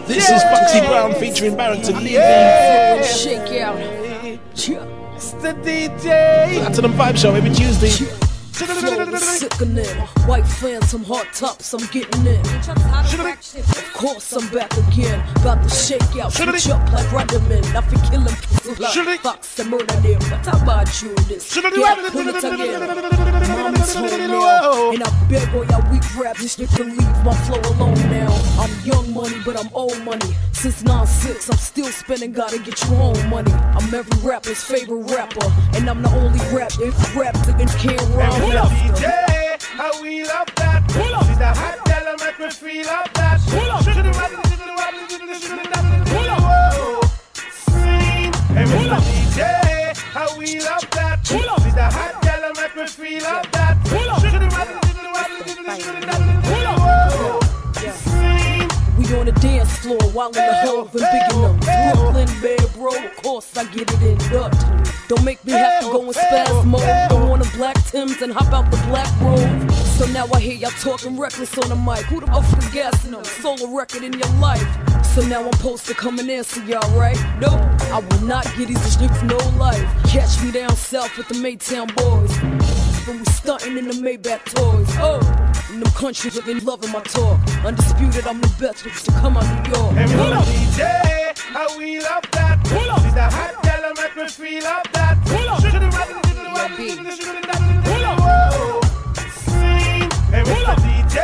This is Foxy Brown featuring Barrington Levy. Yeah. Shake out. Mr. DJ. Out to them vibe show every Tuesday. Sickening. White phantom, hard tops, I'm getting in. Of course, I'm back again. About to shake out, switch up like Rudderman. I for killing people like Fox and murder them. But how about you this? Yeah, pull it together. Mama's home now. And I beg all y'all weak rappers, you can leave my flow alone now. I'm young money, but I'm old money. Since 9-6, I'm still spending, gotta get your own money. I'm every rapper's favorite rapper. And I'm the only rap if rap can't rhyme. Pull up. DJ. How we love that. Pull up. She's the hot girl and make me feel up that. Pull up. Pull up. Swing. Hey, Mr. DJ. How we love that. Pull up. She's the hot girl and make me feel up that. Pull up. Pull up. Swing. We on the dance floor while in the hove and big enough. Brooklyn, bad bro, of course I get it in Dutch. Don't make me have to go in spaz mode. Don't want a black Tims and hop out the black robe. So now I hear y'all talking reckless on the mic. Who the fuck is gassing them? Solo record in your life. So now I'm supposed to come and answer y'all, right? No, I will not get these streets no life. Catch me down south with the Maytown boys. When we stunting in the Maybach toys. Oh, in them countries that been loving my talk. Undisputed, I'm the best bitch to come out New York. Hey, Mr. DJ. How we love that. Pull up. She's the hot girl and make me feel up that. Pull up. Pull up. Swing. Hey, Mr. DJ.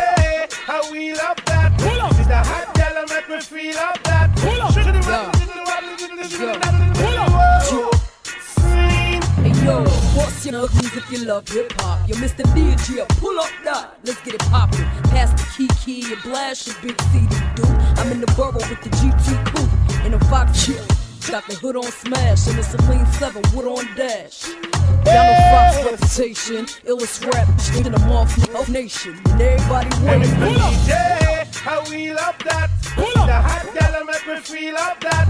How we love that. Pull up. She's the hot girl and make me feel up that. Pull up. Pull up. Swing. Hey yo, boss your knuckles if you love hip hop. Yo, Mr. DJ, pull up that. Let's get it poppin'. Pass the key key and blast your big CD, dude. I'm in the borough with the GT coupe and a Fox chip. Got the hood on smash and it's a lean seven wood on dash. Down the Fox reputation, illest rap in the Moth of Nation. And everybody waiting. DJ, how we love that. The hot gal make me feel up that.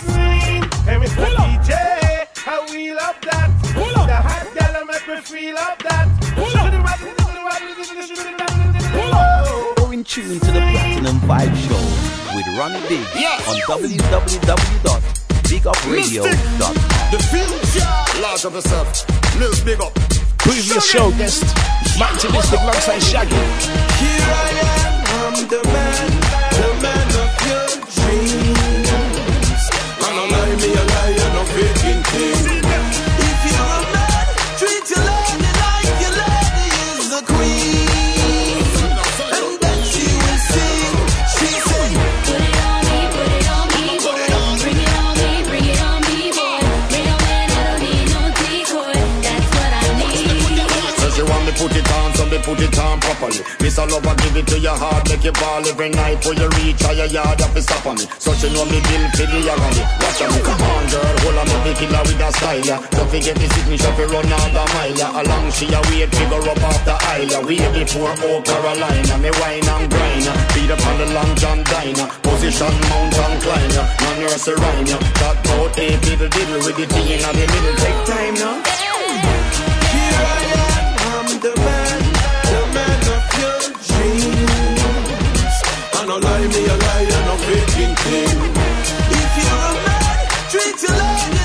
Swing. Hey, Mr. DJ, how we love that. The hot gal make me feel up that. You're in tune to the Platinum Vibe Show with Ronnie Big on www.bigupradio.com. The future. Large of yourself. Mills big up. Previous show guest, Mighty Mystic alongside Shaggy. Here I am, I'm the man, the man of your dreams. Put it on properly. Miss a lover, give it to your heart, make you ball every night. For you reach higher yard, have to stop on me. So she know me build for the agony. Watch out, me come on, girl, hold on, big killer with a style, yeah. Don't forget the signature, fi run out the mile, yeah. Along she a wait, figure up off the aisle, yeah. Way before old Carolina, me wine and grind. Feed up on the long John Diner, position mountain climb, yeah. No nurse rhyme, yeah. Talk about a people diddle with the tea in the middle. Take time now. Here I am, I'm the man, Lie me a lie, I'm not faking thing. If you're a man, treat your lady like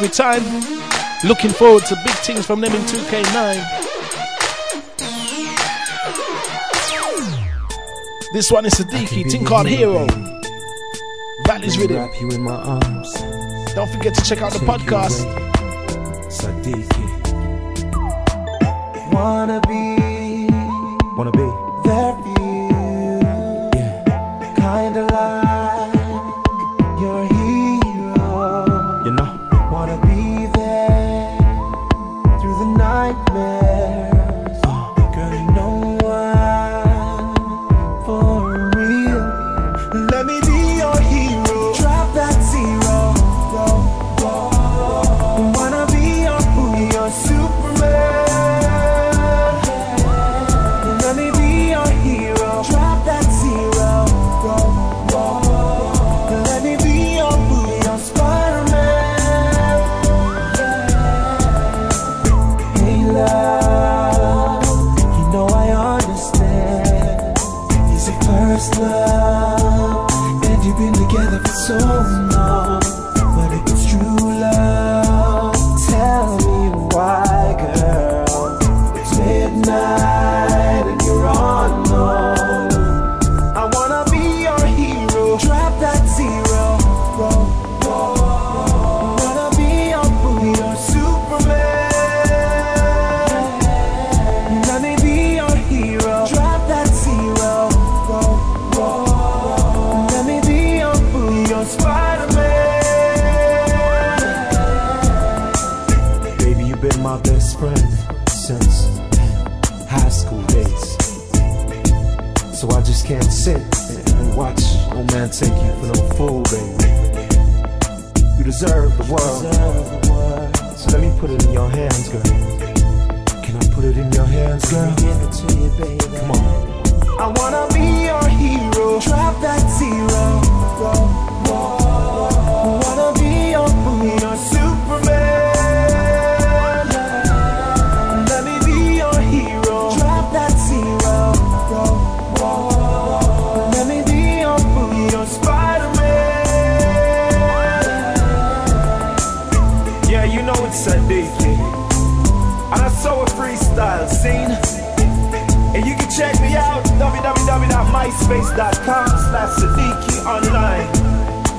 every time. Looking forward to big things from them in 2K9. This one is Sadiki, thing called Hero. Valley's Rhythm. Wrap you in my arms. Don't forget to check out the Take you podcast. Sadiki. Wanna be Wanna be? Check me out www.myspace.com slash Sadiki online.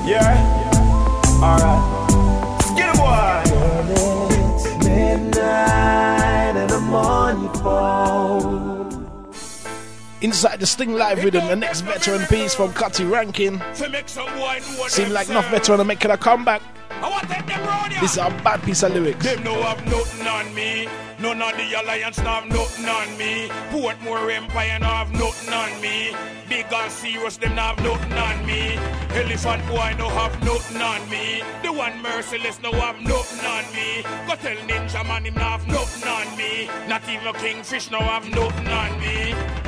Yeah? Alright. Get it, boy! It's midnight and I'm on your phone. Inside the Sting Live Rhythm, the next veteran piece from Cutty Rankin. Seem like enough veteran to make it a comeback. This is a bad piece of lyrics. Them no have nothing on me. None of the alliance no have nothing on me. Portmore Empire no have nothing on me. Big and serious them no have nothing on me. Elephant boy no have nothing on me. The one merciless no have nothing on me. Go tell Ninja man him no have nothing on me. Not even Kingfish no have nothing on me.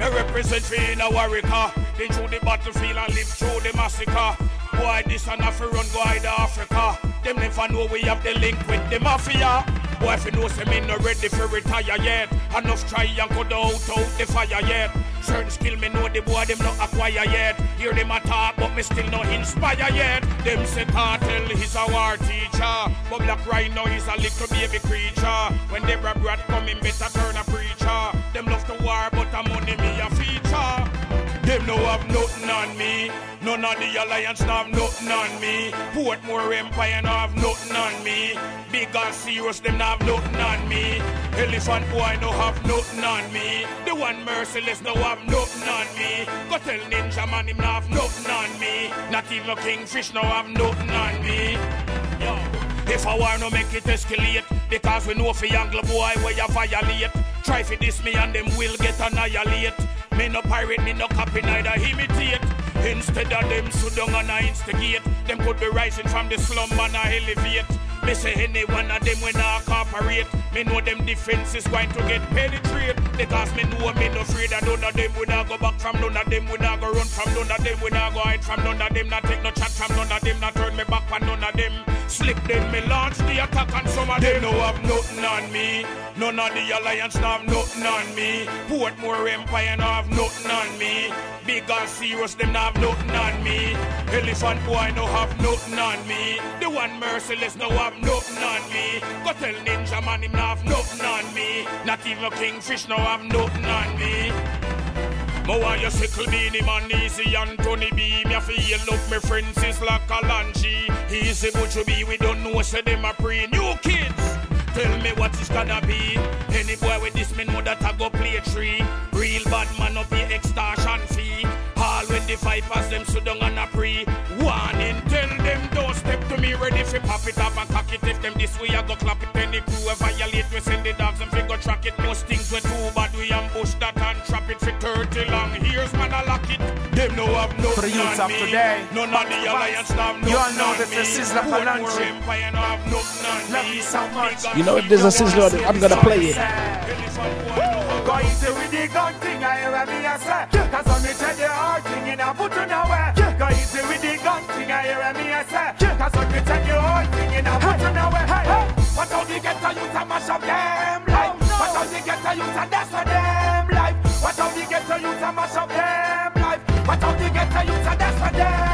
Me represent for in a Warwicker. Uh. Been through the battlefield and live through the massacre. Boy, this and fi run go hide Africa. Them never know we have the link with the mafia. Boy, if you know say me no ready for retire yet. Enough try and cut out out the fire yet. Certain skill me know the boy them not acquire yet. Hear them a talk, but me still not inspire yet. Them say Kartel he's a war teacher, but black right rhino is a little baby creature. When Deborah Brad come in, better turn a preacher. Them love to war, but a money me a feature. Them no have nothing on me. None of the alliance no have nothing on me. Portmore Empire no have nothing on me. Big and serious them no have nothing on me. Elephant boy no have nothing on me. The one merciless no have nothing on me. Go tell Ninja man him no have nothing on me. Not even a Kingfish no have nothing on me. If I war no make it escalate Because we know for angle boy where you violate. Try for this me and them will get annihilate. Me no pirate, me no copy, neither imitate. Instead of them sit down and I instigate. Them could be rising from the slum and I elevate Me say any one of them when I cooperate. Me know them defense is going to get penetrate. Because me know me no afraid that none of them would not go back from none of them would not go run from none of them would not go hide from none of them. Not take no chat from none of them not turn me back on none of them. Slip then me launch the attack and some of them They no have nothing on me. None of the alliance no have nothing on me. Portmore Empire no have nothing on me. Big and serious them no have nothing on me. Elephant boy no have nothing on me. The one merciless no have nothing on me. Go tell Ninja man him have nothing on me. Not even Kingfish no have nothing on me. Mo want you sickle Beenie Man easy and Tony B Me a feel look me friends is like a Lanchi. Easy but you be we don't know say them a pre. New kids Tell me what it's gonna be. Any boy with this me know that I go play tree. Real bad man up pay extortion fee. All when the vipers them sit down on a pre. Warning me ready fi pop it up and cock it If them this way I go clap it Any crew a violate we send the dogs and fi go track it Most things we too bad we ambush that and trap it fi 30 long years man I lock it Them no have nothing For the youths on of me. today. None of the alliance no have nothing You all know on this me. is Sizzla Portmore Kalonji. Empire no have nothing on Love me. you so much. You know if there's a Sizzla, on it, I'm gonna play it. Go easy with the gun thing, I hear me a say. Cause when me tell the hard thing, you know, put on away. Go easy with the gun thing, I hear me a say. Me the hard thing, you know, put on away. Hey, hey. Watch how they get to you to mash up them life. Watch how they get to you to that's for them life. Watch how they get to you to mash up them life. Watch how they get to you to that's for them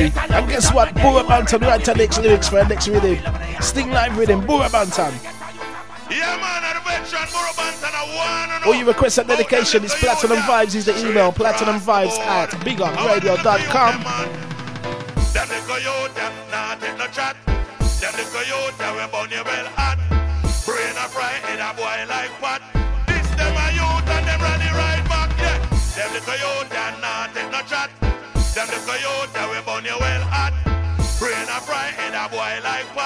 And guess what? Burro Banton write the next lyrics for the next rhythm. Sting Live Rhythm, Burro Banton. Yeah, man, Banton, I want All you request and dedication is Platinum oh, Vibes, is the email, platinum vibes at bigupradio.com. Oh, them the coyote, nah, chat. Them we you well. Brain a fry, head a boy like. This them a youth and them right back, yeah. Them. boy like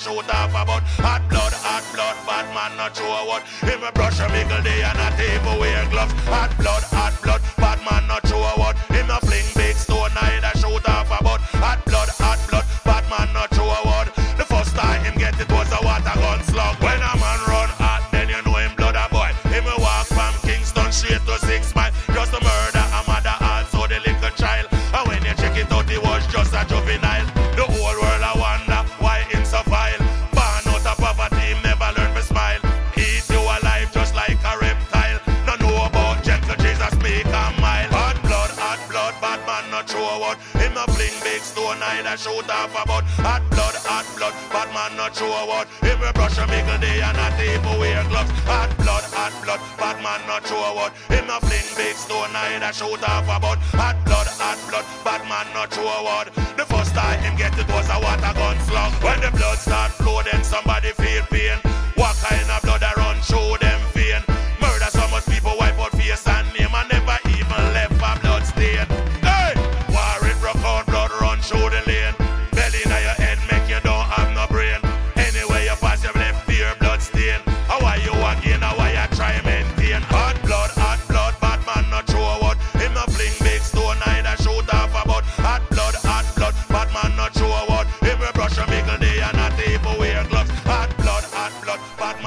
shoot off about. Hot blood, hot blood, bad man not sure what. Him a brush a mickle day and a tape Wear gloves. Hot blood, shoot off about hot blood, hot blood. Bad man not sure word If we brush a mickle day and not even wear gloves. Hot blood, hot blood. Bad man not sure word Him a fling big stone, neither shoot off about hot blood, hot blood. Bad man not sure word The first time him get it was a water gun slug. When the blood start flow, then somebody feel pain. What kind of blood I run through?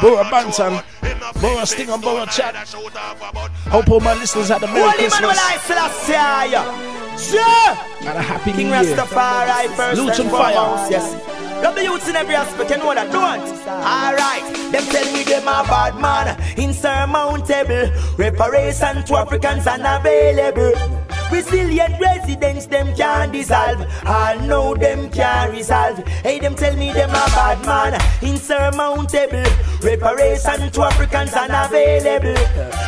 Burro Banton, Borough Sting, and Borough Chat. Hope all my listeners had a Merry Holy Christmas. And a happy King new year. Rastafari first Luton Fyah. Foremost, yes. Love the youths in every aspect, you know what I don't? Alright, them tell me them my bad man, insurmountable. Reparation to Africans unavailable. Resilient residents, them can't dissolve. I know them can't resolve. Hey, them tell me them a bad man, insurmountable. Reparation to Africans unavailable.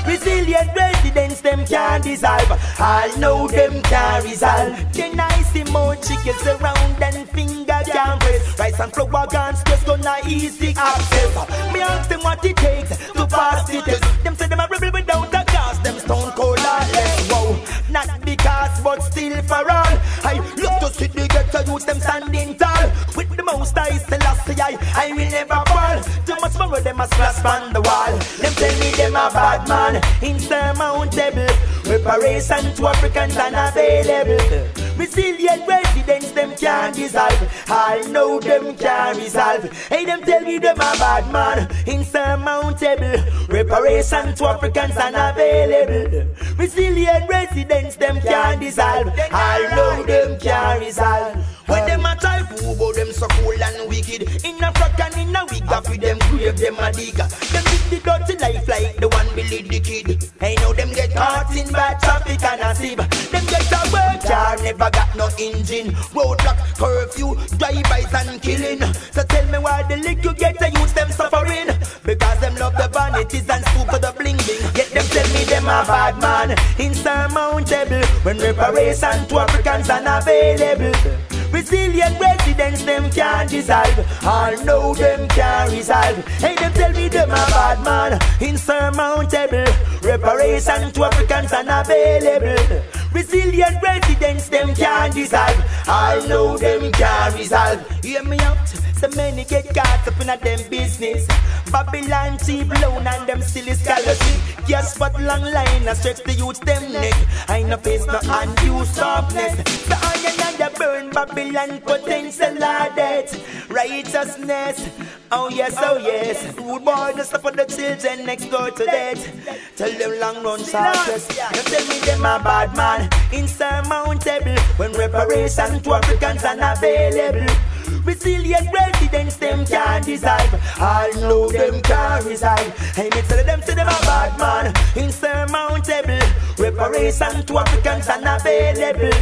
Resilient residents, them can't dissolve. I know them can't resolve. Can I see more chickens around and finger can press? Rice and flour guns just gonna ease the access. Me ask them what it takes to pass the test. Them say them a rebel without a cause. Them stone cold heartless. Wow, not because but still for all. I see the ghetto youth them standing tall. With the most I Selassie I, I will never fall. Too much power them a splash on the wall. Them tell me them a bad man, insurmountable. Reparation to Africans unavailable. Resilient residents them can't dissolve. I know them can't resolve. Hey, them tell me them a bad man, insurmountable. Reparation to Africans unavailable. Resilient residents them can't dissolve. I know them can't resolve. When them a try to go them so cool and wicked. In a frock and in a wig After them grave them a dig Them live the dirty life like the one Billy the kid. I know them get caught in bad traffic and a sieve Them get a work car never got no engine. Roadblock, curfew, drive-bys and killing. So tell me why the get a youth them suffering? Because them love the vanities and stoop for the bling bling Yet them tell me them a bad man. Insurmountable When reparation to Africans unavailable Resilient residents, them can't dissolve. All know them can't resolve. Hey, them tell me them a bad man, insurmountable. Reparation to Africans unavailable. Resilient residents, them can't dissolve. All know them can't resolve. Hear me out. So many get caught up in a them business. Babylon cheap loan and them silly scholarship. Yes, but long line, I stretch the youth them neck. I no face no undue softness. The iron and the burn Babylon potential of death. Righteousness. Oh yes, oh yes. Rude boy, the stuff for the children next door to death. Tell them long run success. You tell me them a bad man, insurmountable. When reparation to Africans unavailable. Resilient residents, them can't dissolve. All know them can't resolve. Hey, me tell them, say them a bad man, insurmountable. Reparation to Africans unavailable.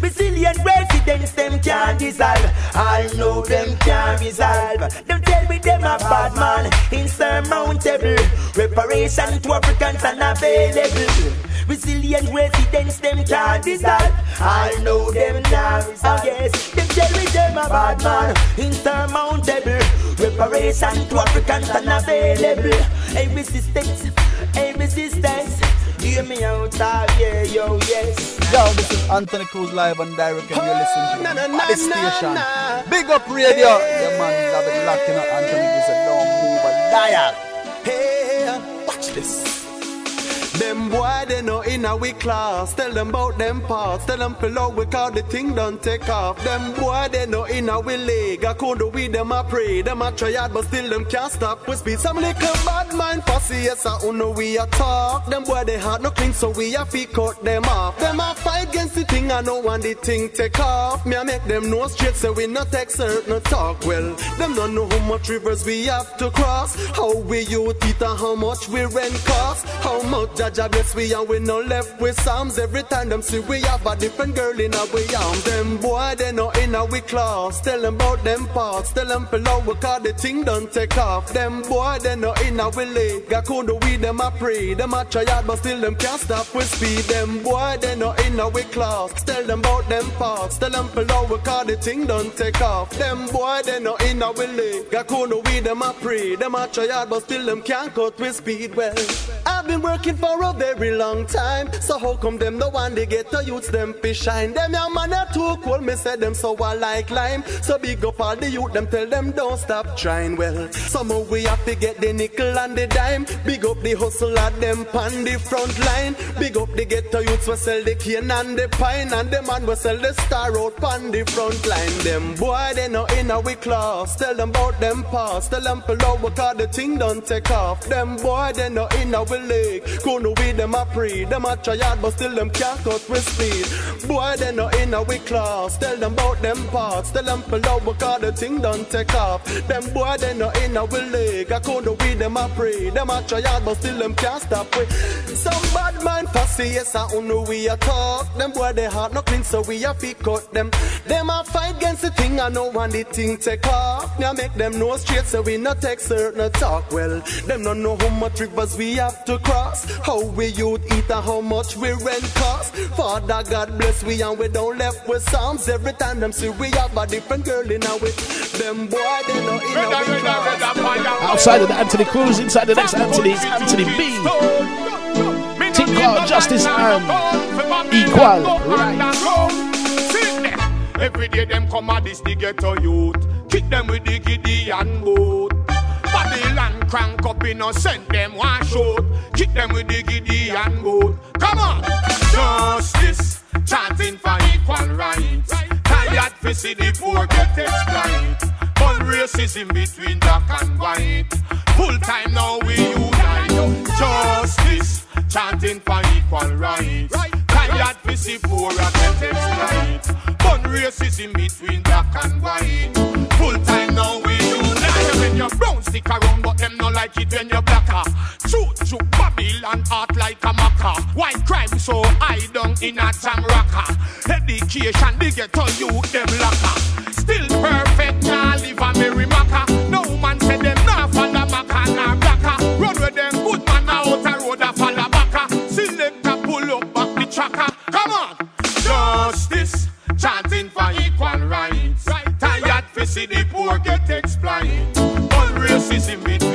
Resilient residents, them can't dissolve. I know them can't resolve. Them tell me them a bad man, insurmountable. Reparation to Africans unavailable. Resilient residents, them can't dissolve. All know them now. Oh yes, them tell me them a bad man, insurmountable. Reparation to Africans unavailable. A resistance, a resistance. Hear me out, ah, yeah, yo, yes. Yo, this is Anthony Cruz live and direct, and you're listening to na, na, the na, na, Station. na. Big up radio. Yeah, man, love it locking up. Anthony Cruz, don't move a dial. Hey, watch this. Them boy they know in a we class. Tell them about them parts. Tell them out we call the thing don't take off. Them boy they know in a we leg. I could we them a pray. Them a try hard but still them can't stop. We speed some little bad mind fussy. Yes I know we a talk. Them boy they heart no clean so we a feet cut them off. Them a fight against the thing I know when the thing take off. Me a make them know straight so we not certain no talk. Well them don't know how much rivers we have to cross. How we use it and how much we rent cost. How much Jaja bless we and we no left with Psalms. Every time them see we have a different girl in our arm. Them boy they know in our we class. Tell them about them parts. Tell them below we call the thing don't take off. Them boy they know in our leg. I couldn't we them a pray. Them a try hard but still them can't stop with speed. Them boy they know in our we class. Tell them about them parts. Tell them below we call the thing don't take off. Them boy they know in our leg. I couldn't we them a pray. Them a try hard but still them can't cut with speed. Well, I've been working for a very long time. So how come them the one they get to youths them fish shine? Them young man are too cool, me say them so I like lime. So big up all the youth, them tell them don't stop trying. Well, somehow we have to get the nickel and the dime. Big up the hustle at them pan the front line. Big up the ghetto youths we sell the cane and the pine. And the man we sell the star out pan the front line. Them boy they know in our class. Tell them about them past. Tell them below we call the thing don't take off. Them boy they know in our leg. Couldn't with them a pray. them a try hard, but still them can't cut with speed. Boy, they no in a we class. Tell them about them parts, tell them pull out because the thing don't take off. Them boy, they no in a we leg. I couldn't with them a pray. them a try hard, but still them can't stop we. Some bad mind fussy, yes, I don't know we a talk. Them boy, they heart no clean, so we a pick cut them. Them a fight against the thing, I know when the thing take off. Now make them know straight, so we not take certain talk. Well, them don't know how much rivers we have to cross. How we youth eat and how much we rent cost. Father God bless we and we don't left with psalms. Every time them see we have a different girl in our way. Them boy, they know in our way class. Outside of the Anthony Cruz, inside the next Anthony is Anthony B. Think called Justice and Equal. Every day them come at this the ghetto youth. Kick them with the Gideon boot. Crank up innocent them one shoot. Kick them with the giddy and boot. Come on, justice chanting for equal rights. Tired to see the poor get exploit. But racism between black and white. Full time now we unite. Justice chanting for equal rights. Tired to see poor get exploit. But racism between black and white. Full time now we unite. When you're brown stick around, but like it when you're blacker. Shoot you Babylon art like a maca. White crime so high down in a jam rocker. Education they get on you them locker. Still perfect, nah live a merry maca. No man say them nah follow maca nah blacker. Run with them good man out a road a follow backa. Select a pull up back the tracker. Come on, justice chanting for equal rights. Tired to see the poor get exploited. But racism between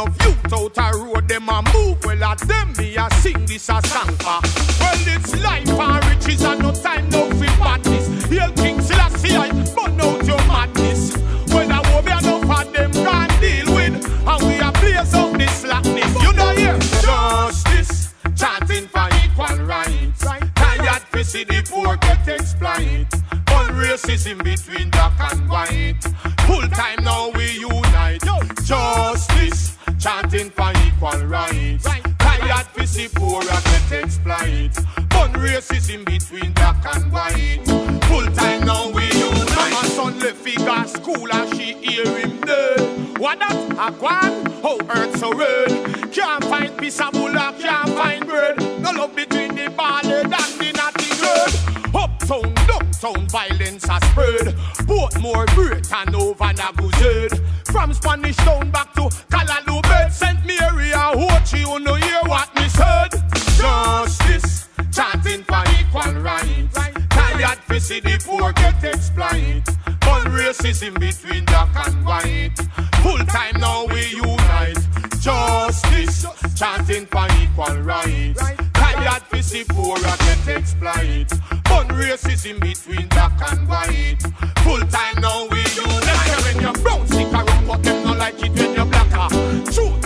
no youth out a road them a move well at them me a sing this a song for. Well it's life and riches and no time no for badness. Hail King Selassie I burn out your madness. When I will be enough of them can deal with and we a blaze up this slackness. You know here justice chanting for equal rights. Tired to see the poor get exploited. On racism between black and white. Full time now we unite. Justice chanting for equal rights. Tired to see poor get exploited. On racism between black and white. Full time now we unite. My son left figure school and she hear him dead. What that? A quan? How earth so red? Can't find piece of bullock, can't find bread. No love between the ballad and the natty girl. Uptown, downtown, violence has spread. Both more great and over Naguzed. From Spanish town back to Callaloo bed. St. Mary, I watch you know hear what me said. Justice, chanting for equal rights. Tired to see the poor get exploited. On racism between black and white. Full time now we unite. Justice, chanting for equal rights. Tired to see poor get exploited. On racism between black and white. Full time now we unite. When you're brown stick around, but them no like it when you're blacker. Shoot,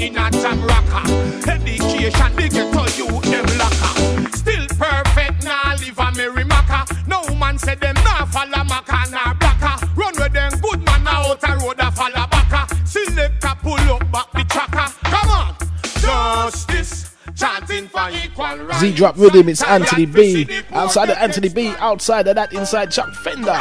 in a jam rocker. Education they get to you them locker. Still perfect, nah live a merry maca. No man said them nah follow maca nah blacker. Run with them good man now out a road a follow backa. Select a pull up back the tracker. Come on, justice chanting for equal rights. Z Drop Rhythm, it's Anthony B. Outside of Anthony B, outside of that, inside Chuck Fender.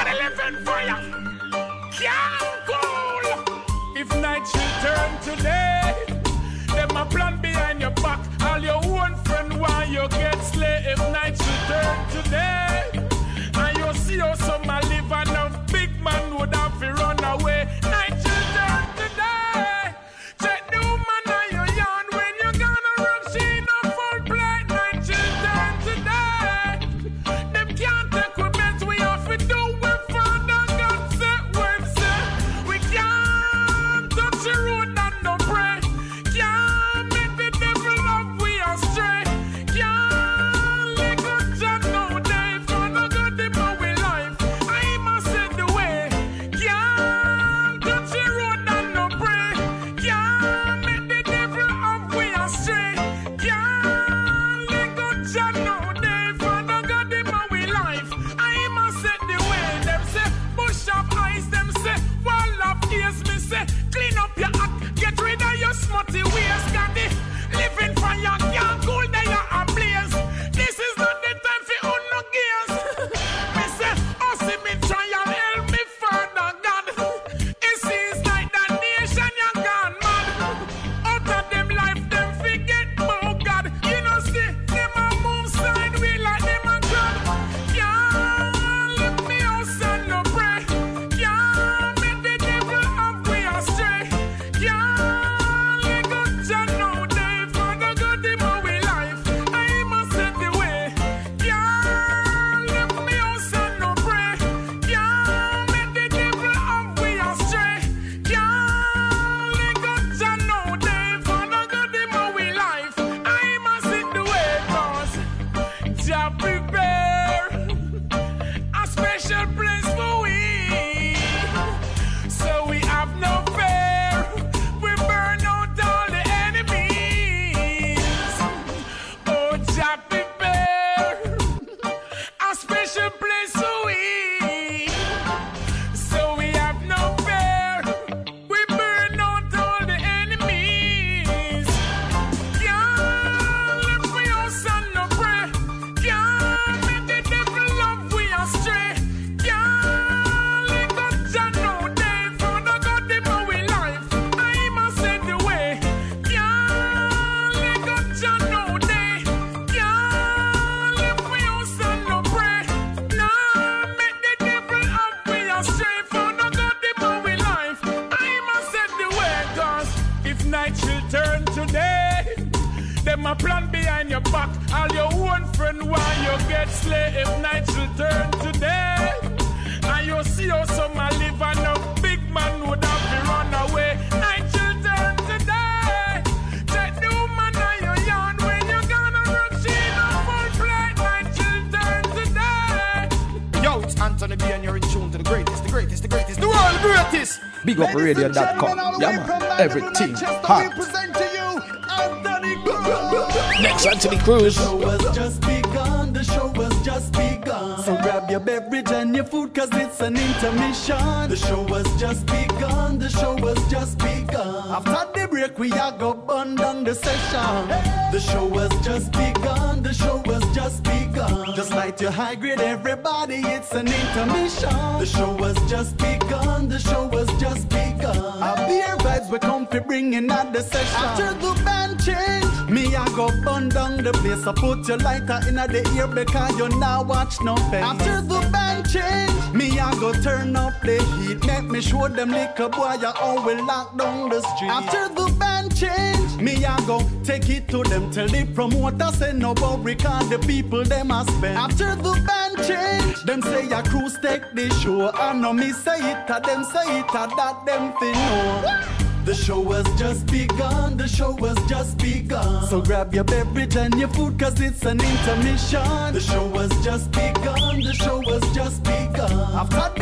Big up radio.com. Yeah, man. Everything hot. Present to you, Anthony Next, Anthony Cruz. The show has just begun. The show has just begun. So grab your beverage and your food, cause it's an intermission. The show has just begun. The show has just begun. After the break, we are go burn down the session. The show has just begun. The show has just begun. Just light your high grade, everybody. It's an intermission. The show has just begun. The show has just begun. Our beer vibes we come for bringing out the session. After the band change, me I go burn down the place. I put your lighter in the ear because you now watch no face. After the band change, me I go turn up the heat. Make me show them liquor boy you how we lock down the street. After the band change, me I go take it to them. Tell the promoter say no about record the people them a spend. After the band change, them say a cruise take the show. I know me say it, a them say it, a that them fi know. The show has just begun, the show has just begun. So grab your beverage and your food, cause it's an intermission. The show has just begun, the show has just begun. After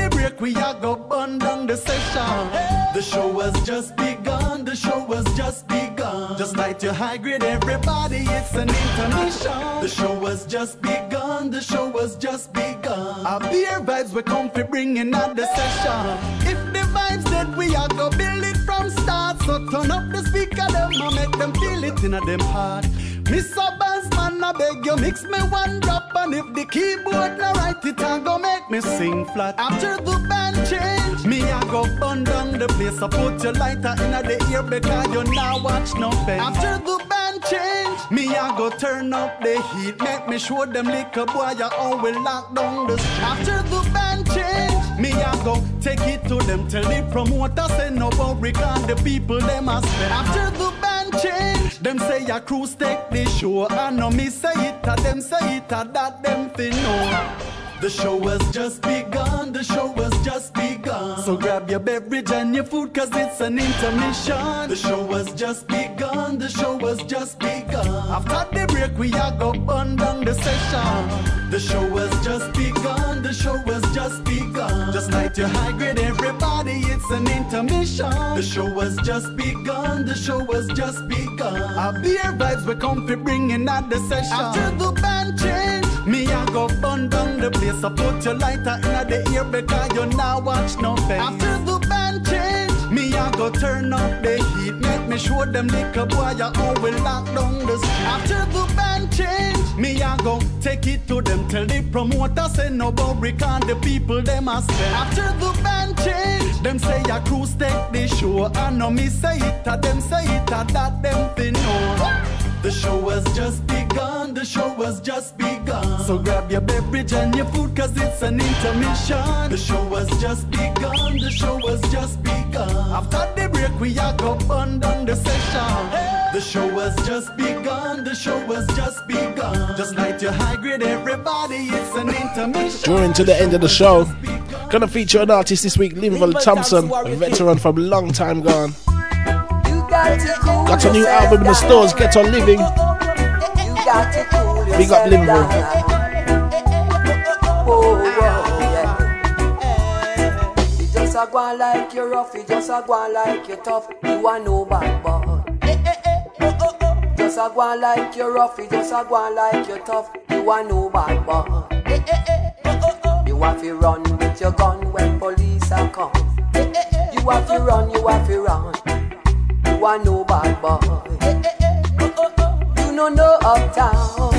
we are go burn down the session. The show has just begun, the show has just begun. Just light your high grade, everybody, it's an intermission. The show has just begun, the show has just begun. Our beer vibes, we come for bringing out the session. If the vibes that we are go build it from start, so turn up the speaker, them and make them feel it in a them heart. Mr. Bassman, I beg you, mix me one drop, and if the keyboard not right, it I go make me sing flat. After the band change, me I go burn down the place. I put your lighter in the ear because you now watch no face. After the band change, me I go turn up the heat, make me show them liquor boy you always lock down the street. After the band change, me I go take it to them, tell the promoter say no about record the people them a spend. After the change, them say a cruise take the show. I know me say it, a them say it, a that them fi know. The show has just begun, the show has just begun. So grab your beverage and your food, cause it's an intermission. The show has just begun, the show has just begun. After the break, we are go burn down the session. The show has just begun, the show has just begun. Just light your high grade, everybody, it's an intermission. The show has just begun, the show has just begun. Our beer vibes, we come for bringing out the session. After the band change, me I go burn down the place. I put your lighter in the ear because you now watch no face. After the band change, me I go turn up the heat. Make me show them liquor boy you we lock down the street. After the band change, me I go take it to them. Tell the promoter say no about record the people them a spend. After the band change, them say a cruise take the show. I know me say it, a them say it, a that them fi know. The show has just begun, the show has just begun. So grab your beverage and your food, cause it's an intermission. The show has just begun, the show has just begun. After the break, we are go burn down the session. The show has just begun, the show has just begun. Just light your high grade, everybody, it's an intermission. Drawing to the end of the show. Gonna feature an artist this week, Linval Thompson, a veteran from long time gone. Got a new album in the stores, Get On Living. Big up Linval. Just a go like you rough, you just a go like you tough. You a no bad boy. Just a go like you rough, you just a go like you tough. You a no bad boy. Oh, oh, oh. You have to run with your gun when police are come. You have to run, you have to run. A no bad boy. You no know uptown.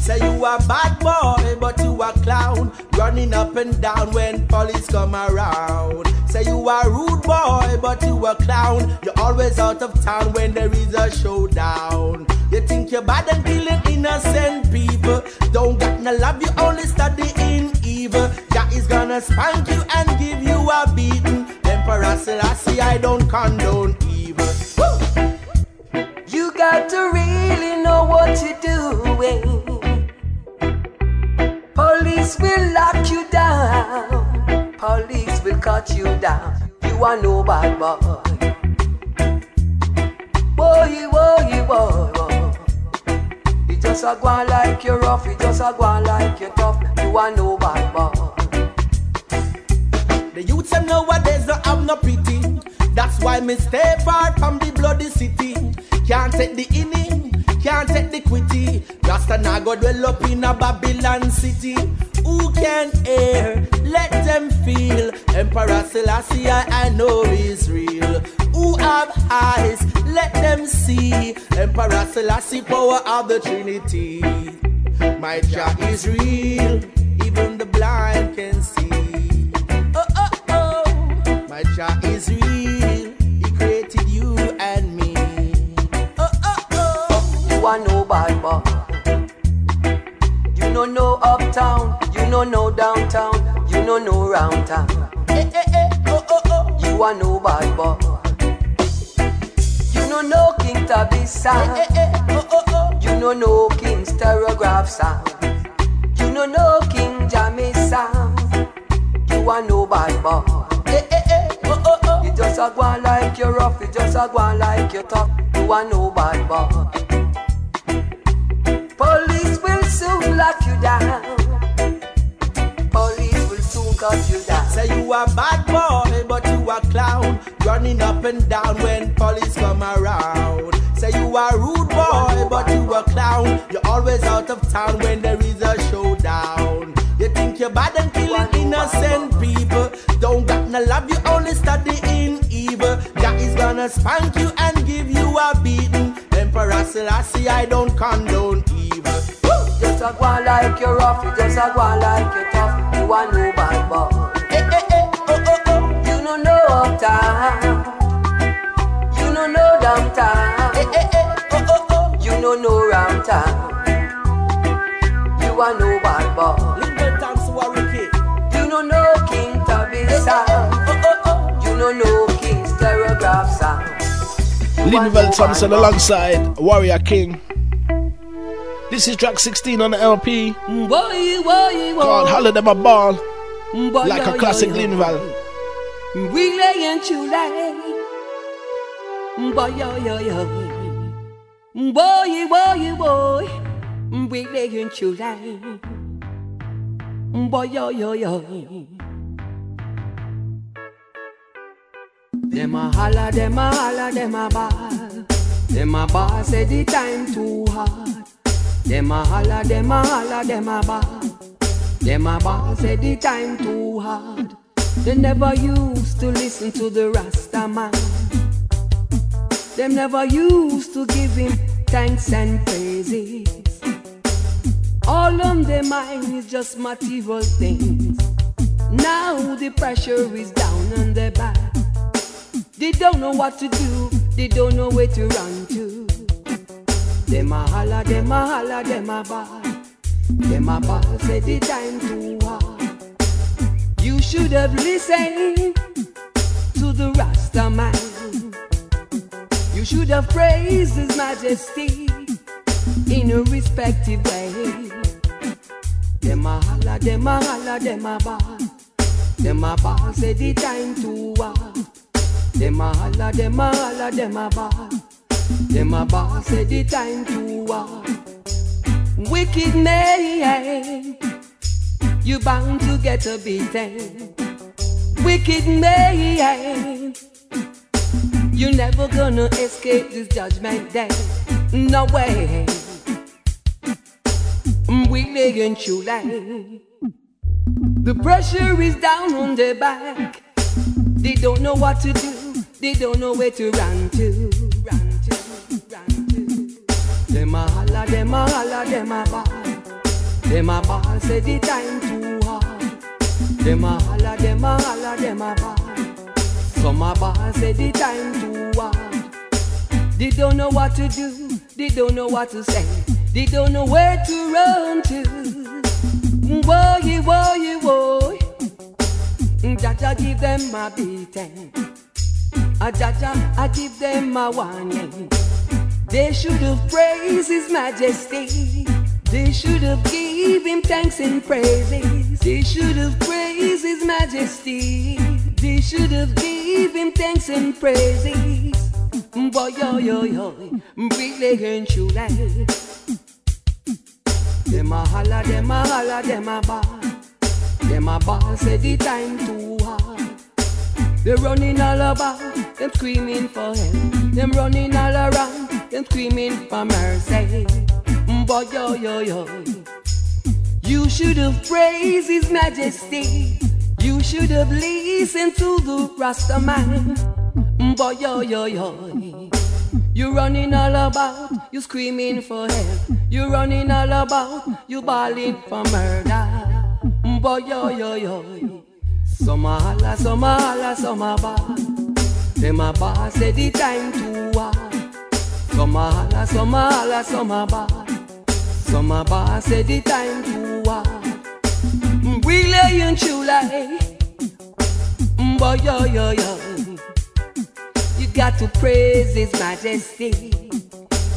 Say you a bad boy, but you a clown. Running up and down when police come around. Say you a rude boy, but you a clown. You're always out of town when there is a showdown. You think you're bad and killing innocent people. Don't got no love, you only study in evil. Jah is gonna spank you and give you a beating. Emperor Selassie, I see I don't condone got to really know what you're doing. Police will lock you down. Police will cut you down. You are no bad boy. Boy, boy, boy. You just a go like you rough. You just a go like you tough. You are no bad boy. The youths them nowadays don't have no pity. That's why me stay far from the bloody city. Can't take the inning, can't take the quitty. Rasta now go dwell up in a Babylon city. Who can air? Let them feel. Emperor Selassie, I, I know is real. Who have eyes? Let them see. Emperor Selassie, power of the Trinity. My Jah is real. No know uptown. You know no know downtown. You know, no know round town. Eh, eh, eh. Oh, oh, oh. You are no bad boy. You know no know King Tubby sound. Eh, eh, eh. Oh, oh, oh. You know no know King Stereograph sound. You know no know King Jammy sound. You are no bad boy. Eh, eh, eh. Oh, oh, oh. You just a go like you rough. You just a go like you tough. You are no bad boy. Police soon lock you down. Police will soon cut you down. Say you a bad boy, but you a clown. Running up and down when police come around. Say you a rude boy, but you a clown. You're always out of town when there is a showdown. You think you're bad and killing innocent people. Don't got no love, you only study in evil. is gonna spank you and give you a beating. Emperor Selassie, I don't condone evil. Just a go on like you rough. You just a go on like you tough. You are no bad boy. Eh, eh, eh. Oh, oh, oh. You no know uptown. You no know downtown. Eh, eh, eh. Oh, oh, oh. You no know round town. You are no bad boy. Little thanks to Warwick. You no know King Tubby sound. Oh, oh, oh. You no know King Stereograph sound. Linval Thompson alongside Warrior King. This is track 16 on the LP Boy, boy, boy. called Holiday My Ball. Boy, Like a classic. Linval. We lay in July. Boy, yo, yo, yo. Boy, boy, boy. We lay in July. Boy, yo, yo, yo. Them a holla, them a holla, them a ball. Them a ball say the time too hard. Them a holla, them a holla, them a ball. Them a ball say the time too hard. They never used to listen to the Rasta man. Them never used to give him thanks and praises. All on their mind is just material things. Now the pressure is down on their back. They don't know what to do, they don't know where to run to. Them a holla, them a holla, them a ball. Them a ball say the time too hard. You should have listened to the Rasta man. You should have praised His Majesty in a respective way. Them a holla, them a holla, them a ball. Them a ball say the time too hard. Them a holla, them a holla, them a ball. Them a boss say the time to hard. Wicked man, you bound to get a beating. Wicked man, you never gonna escape this judgment day. No way. Mm, we laying you like the pressure is down on their back. They don't know what to do. They don't know where to. Run them a holla, them a ball. Them a ball say the time too hard. Them a holla, them a holla, them a ball. Some a ball say the time too hard. They don't know what to do. They don't know what to say. They don't know where to run to. Woy, woy, woy. Jaja give them a beating. A Jaja, I give them a warning. They should have praised His Majesty. They should have give Him thanks and praises. They should have praised His Majesty. They should have give Him thanks and praises. Boy, yo, yo, yo, really ain't you like? Them a holla, them a holla, them a ball. Them a ball say the time too hard. They running all about, them screaming for help. Them running all around, them screaming for mercy. Boy, yo, yo, yo. You should have praised His Majesty. You should have listened to the Rasta man. Boy, yo, yo, yo. You running all about, you screaming for help. You running all about, you bawling for murder. Boy, yo, yo, yo. Some a holla, some a holla, some a ball. Them a ball say the time too hard. Some a holla, some a holla, some a ball. Some a ball say the time too hard. We laying true like, boy, yo, yo, yo. You got to praise His Majesty.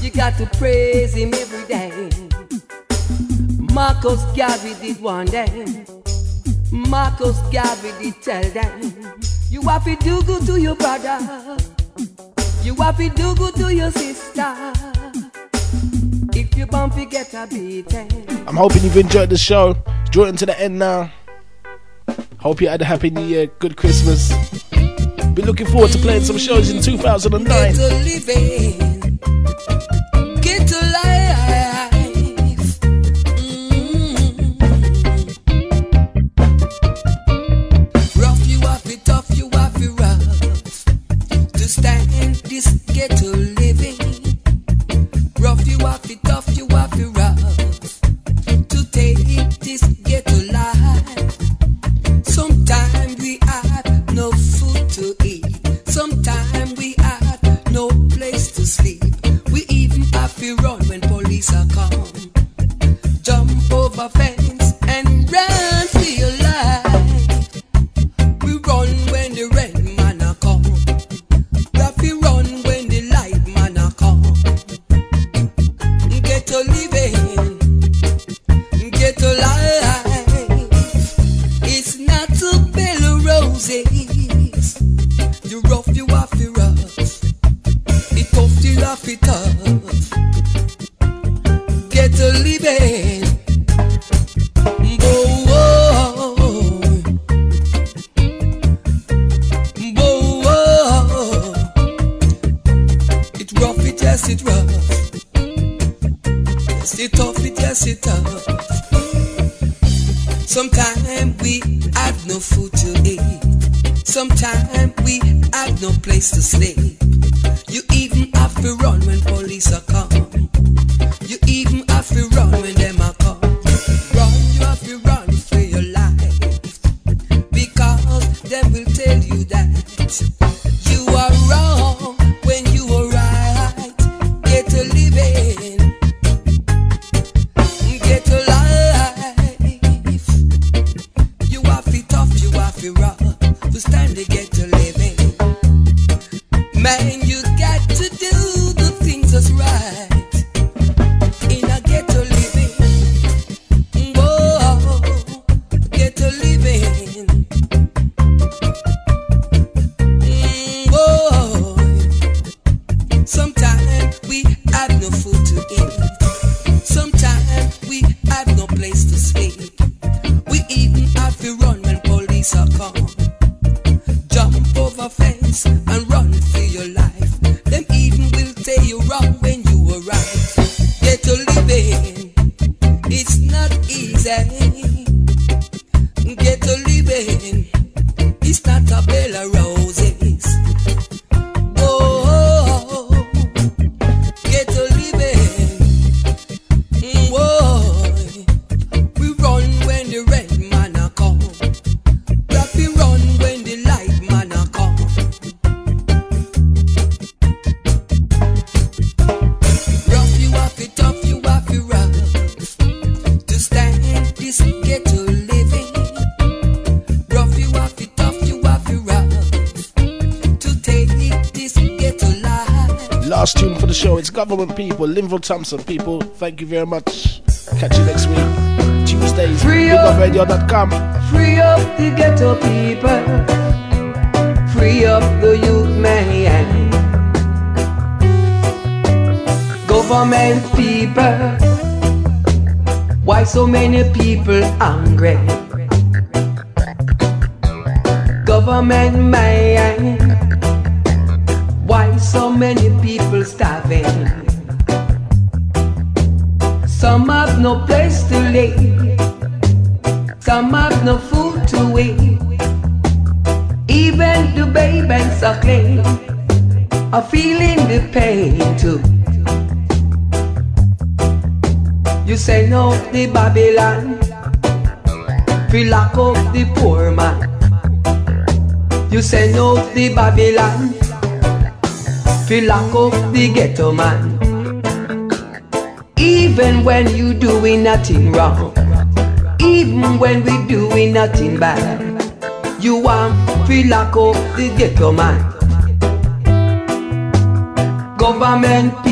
You got to praise Him every day. Marcus Garvey did one day. Marcus Garvey did tell them. You have to do good to your brother. You do good to your sister. If you bump, you get a beating. I'm hoping you've enjoyed the show. Drawing to the end now. Hope you had a happy new year, good Christmas. Be looking forward to playing some shows in 2009. Stand this ghetto living. Rough you have it, tough you have it rough. To take this ghetto life. Sometimes we have no food to eat. Sometimes we have no place to sleep. We even have to run when police are come. Jump over fence yes. Sometimes we have no food to eat. Sometimes we have no place to sleep. Linval Thompson, people. Thank you very much. Catch you next week. Tuesdays. Free Free up the ghetto people. Free up the youth man. Government people. Why so many people angry? Government ghetto man. Even when you doing nothing wrong, even when we doing nothing bad, you want feel like the ghetto man. Government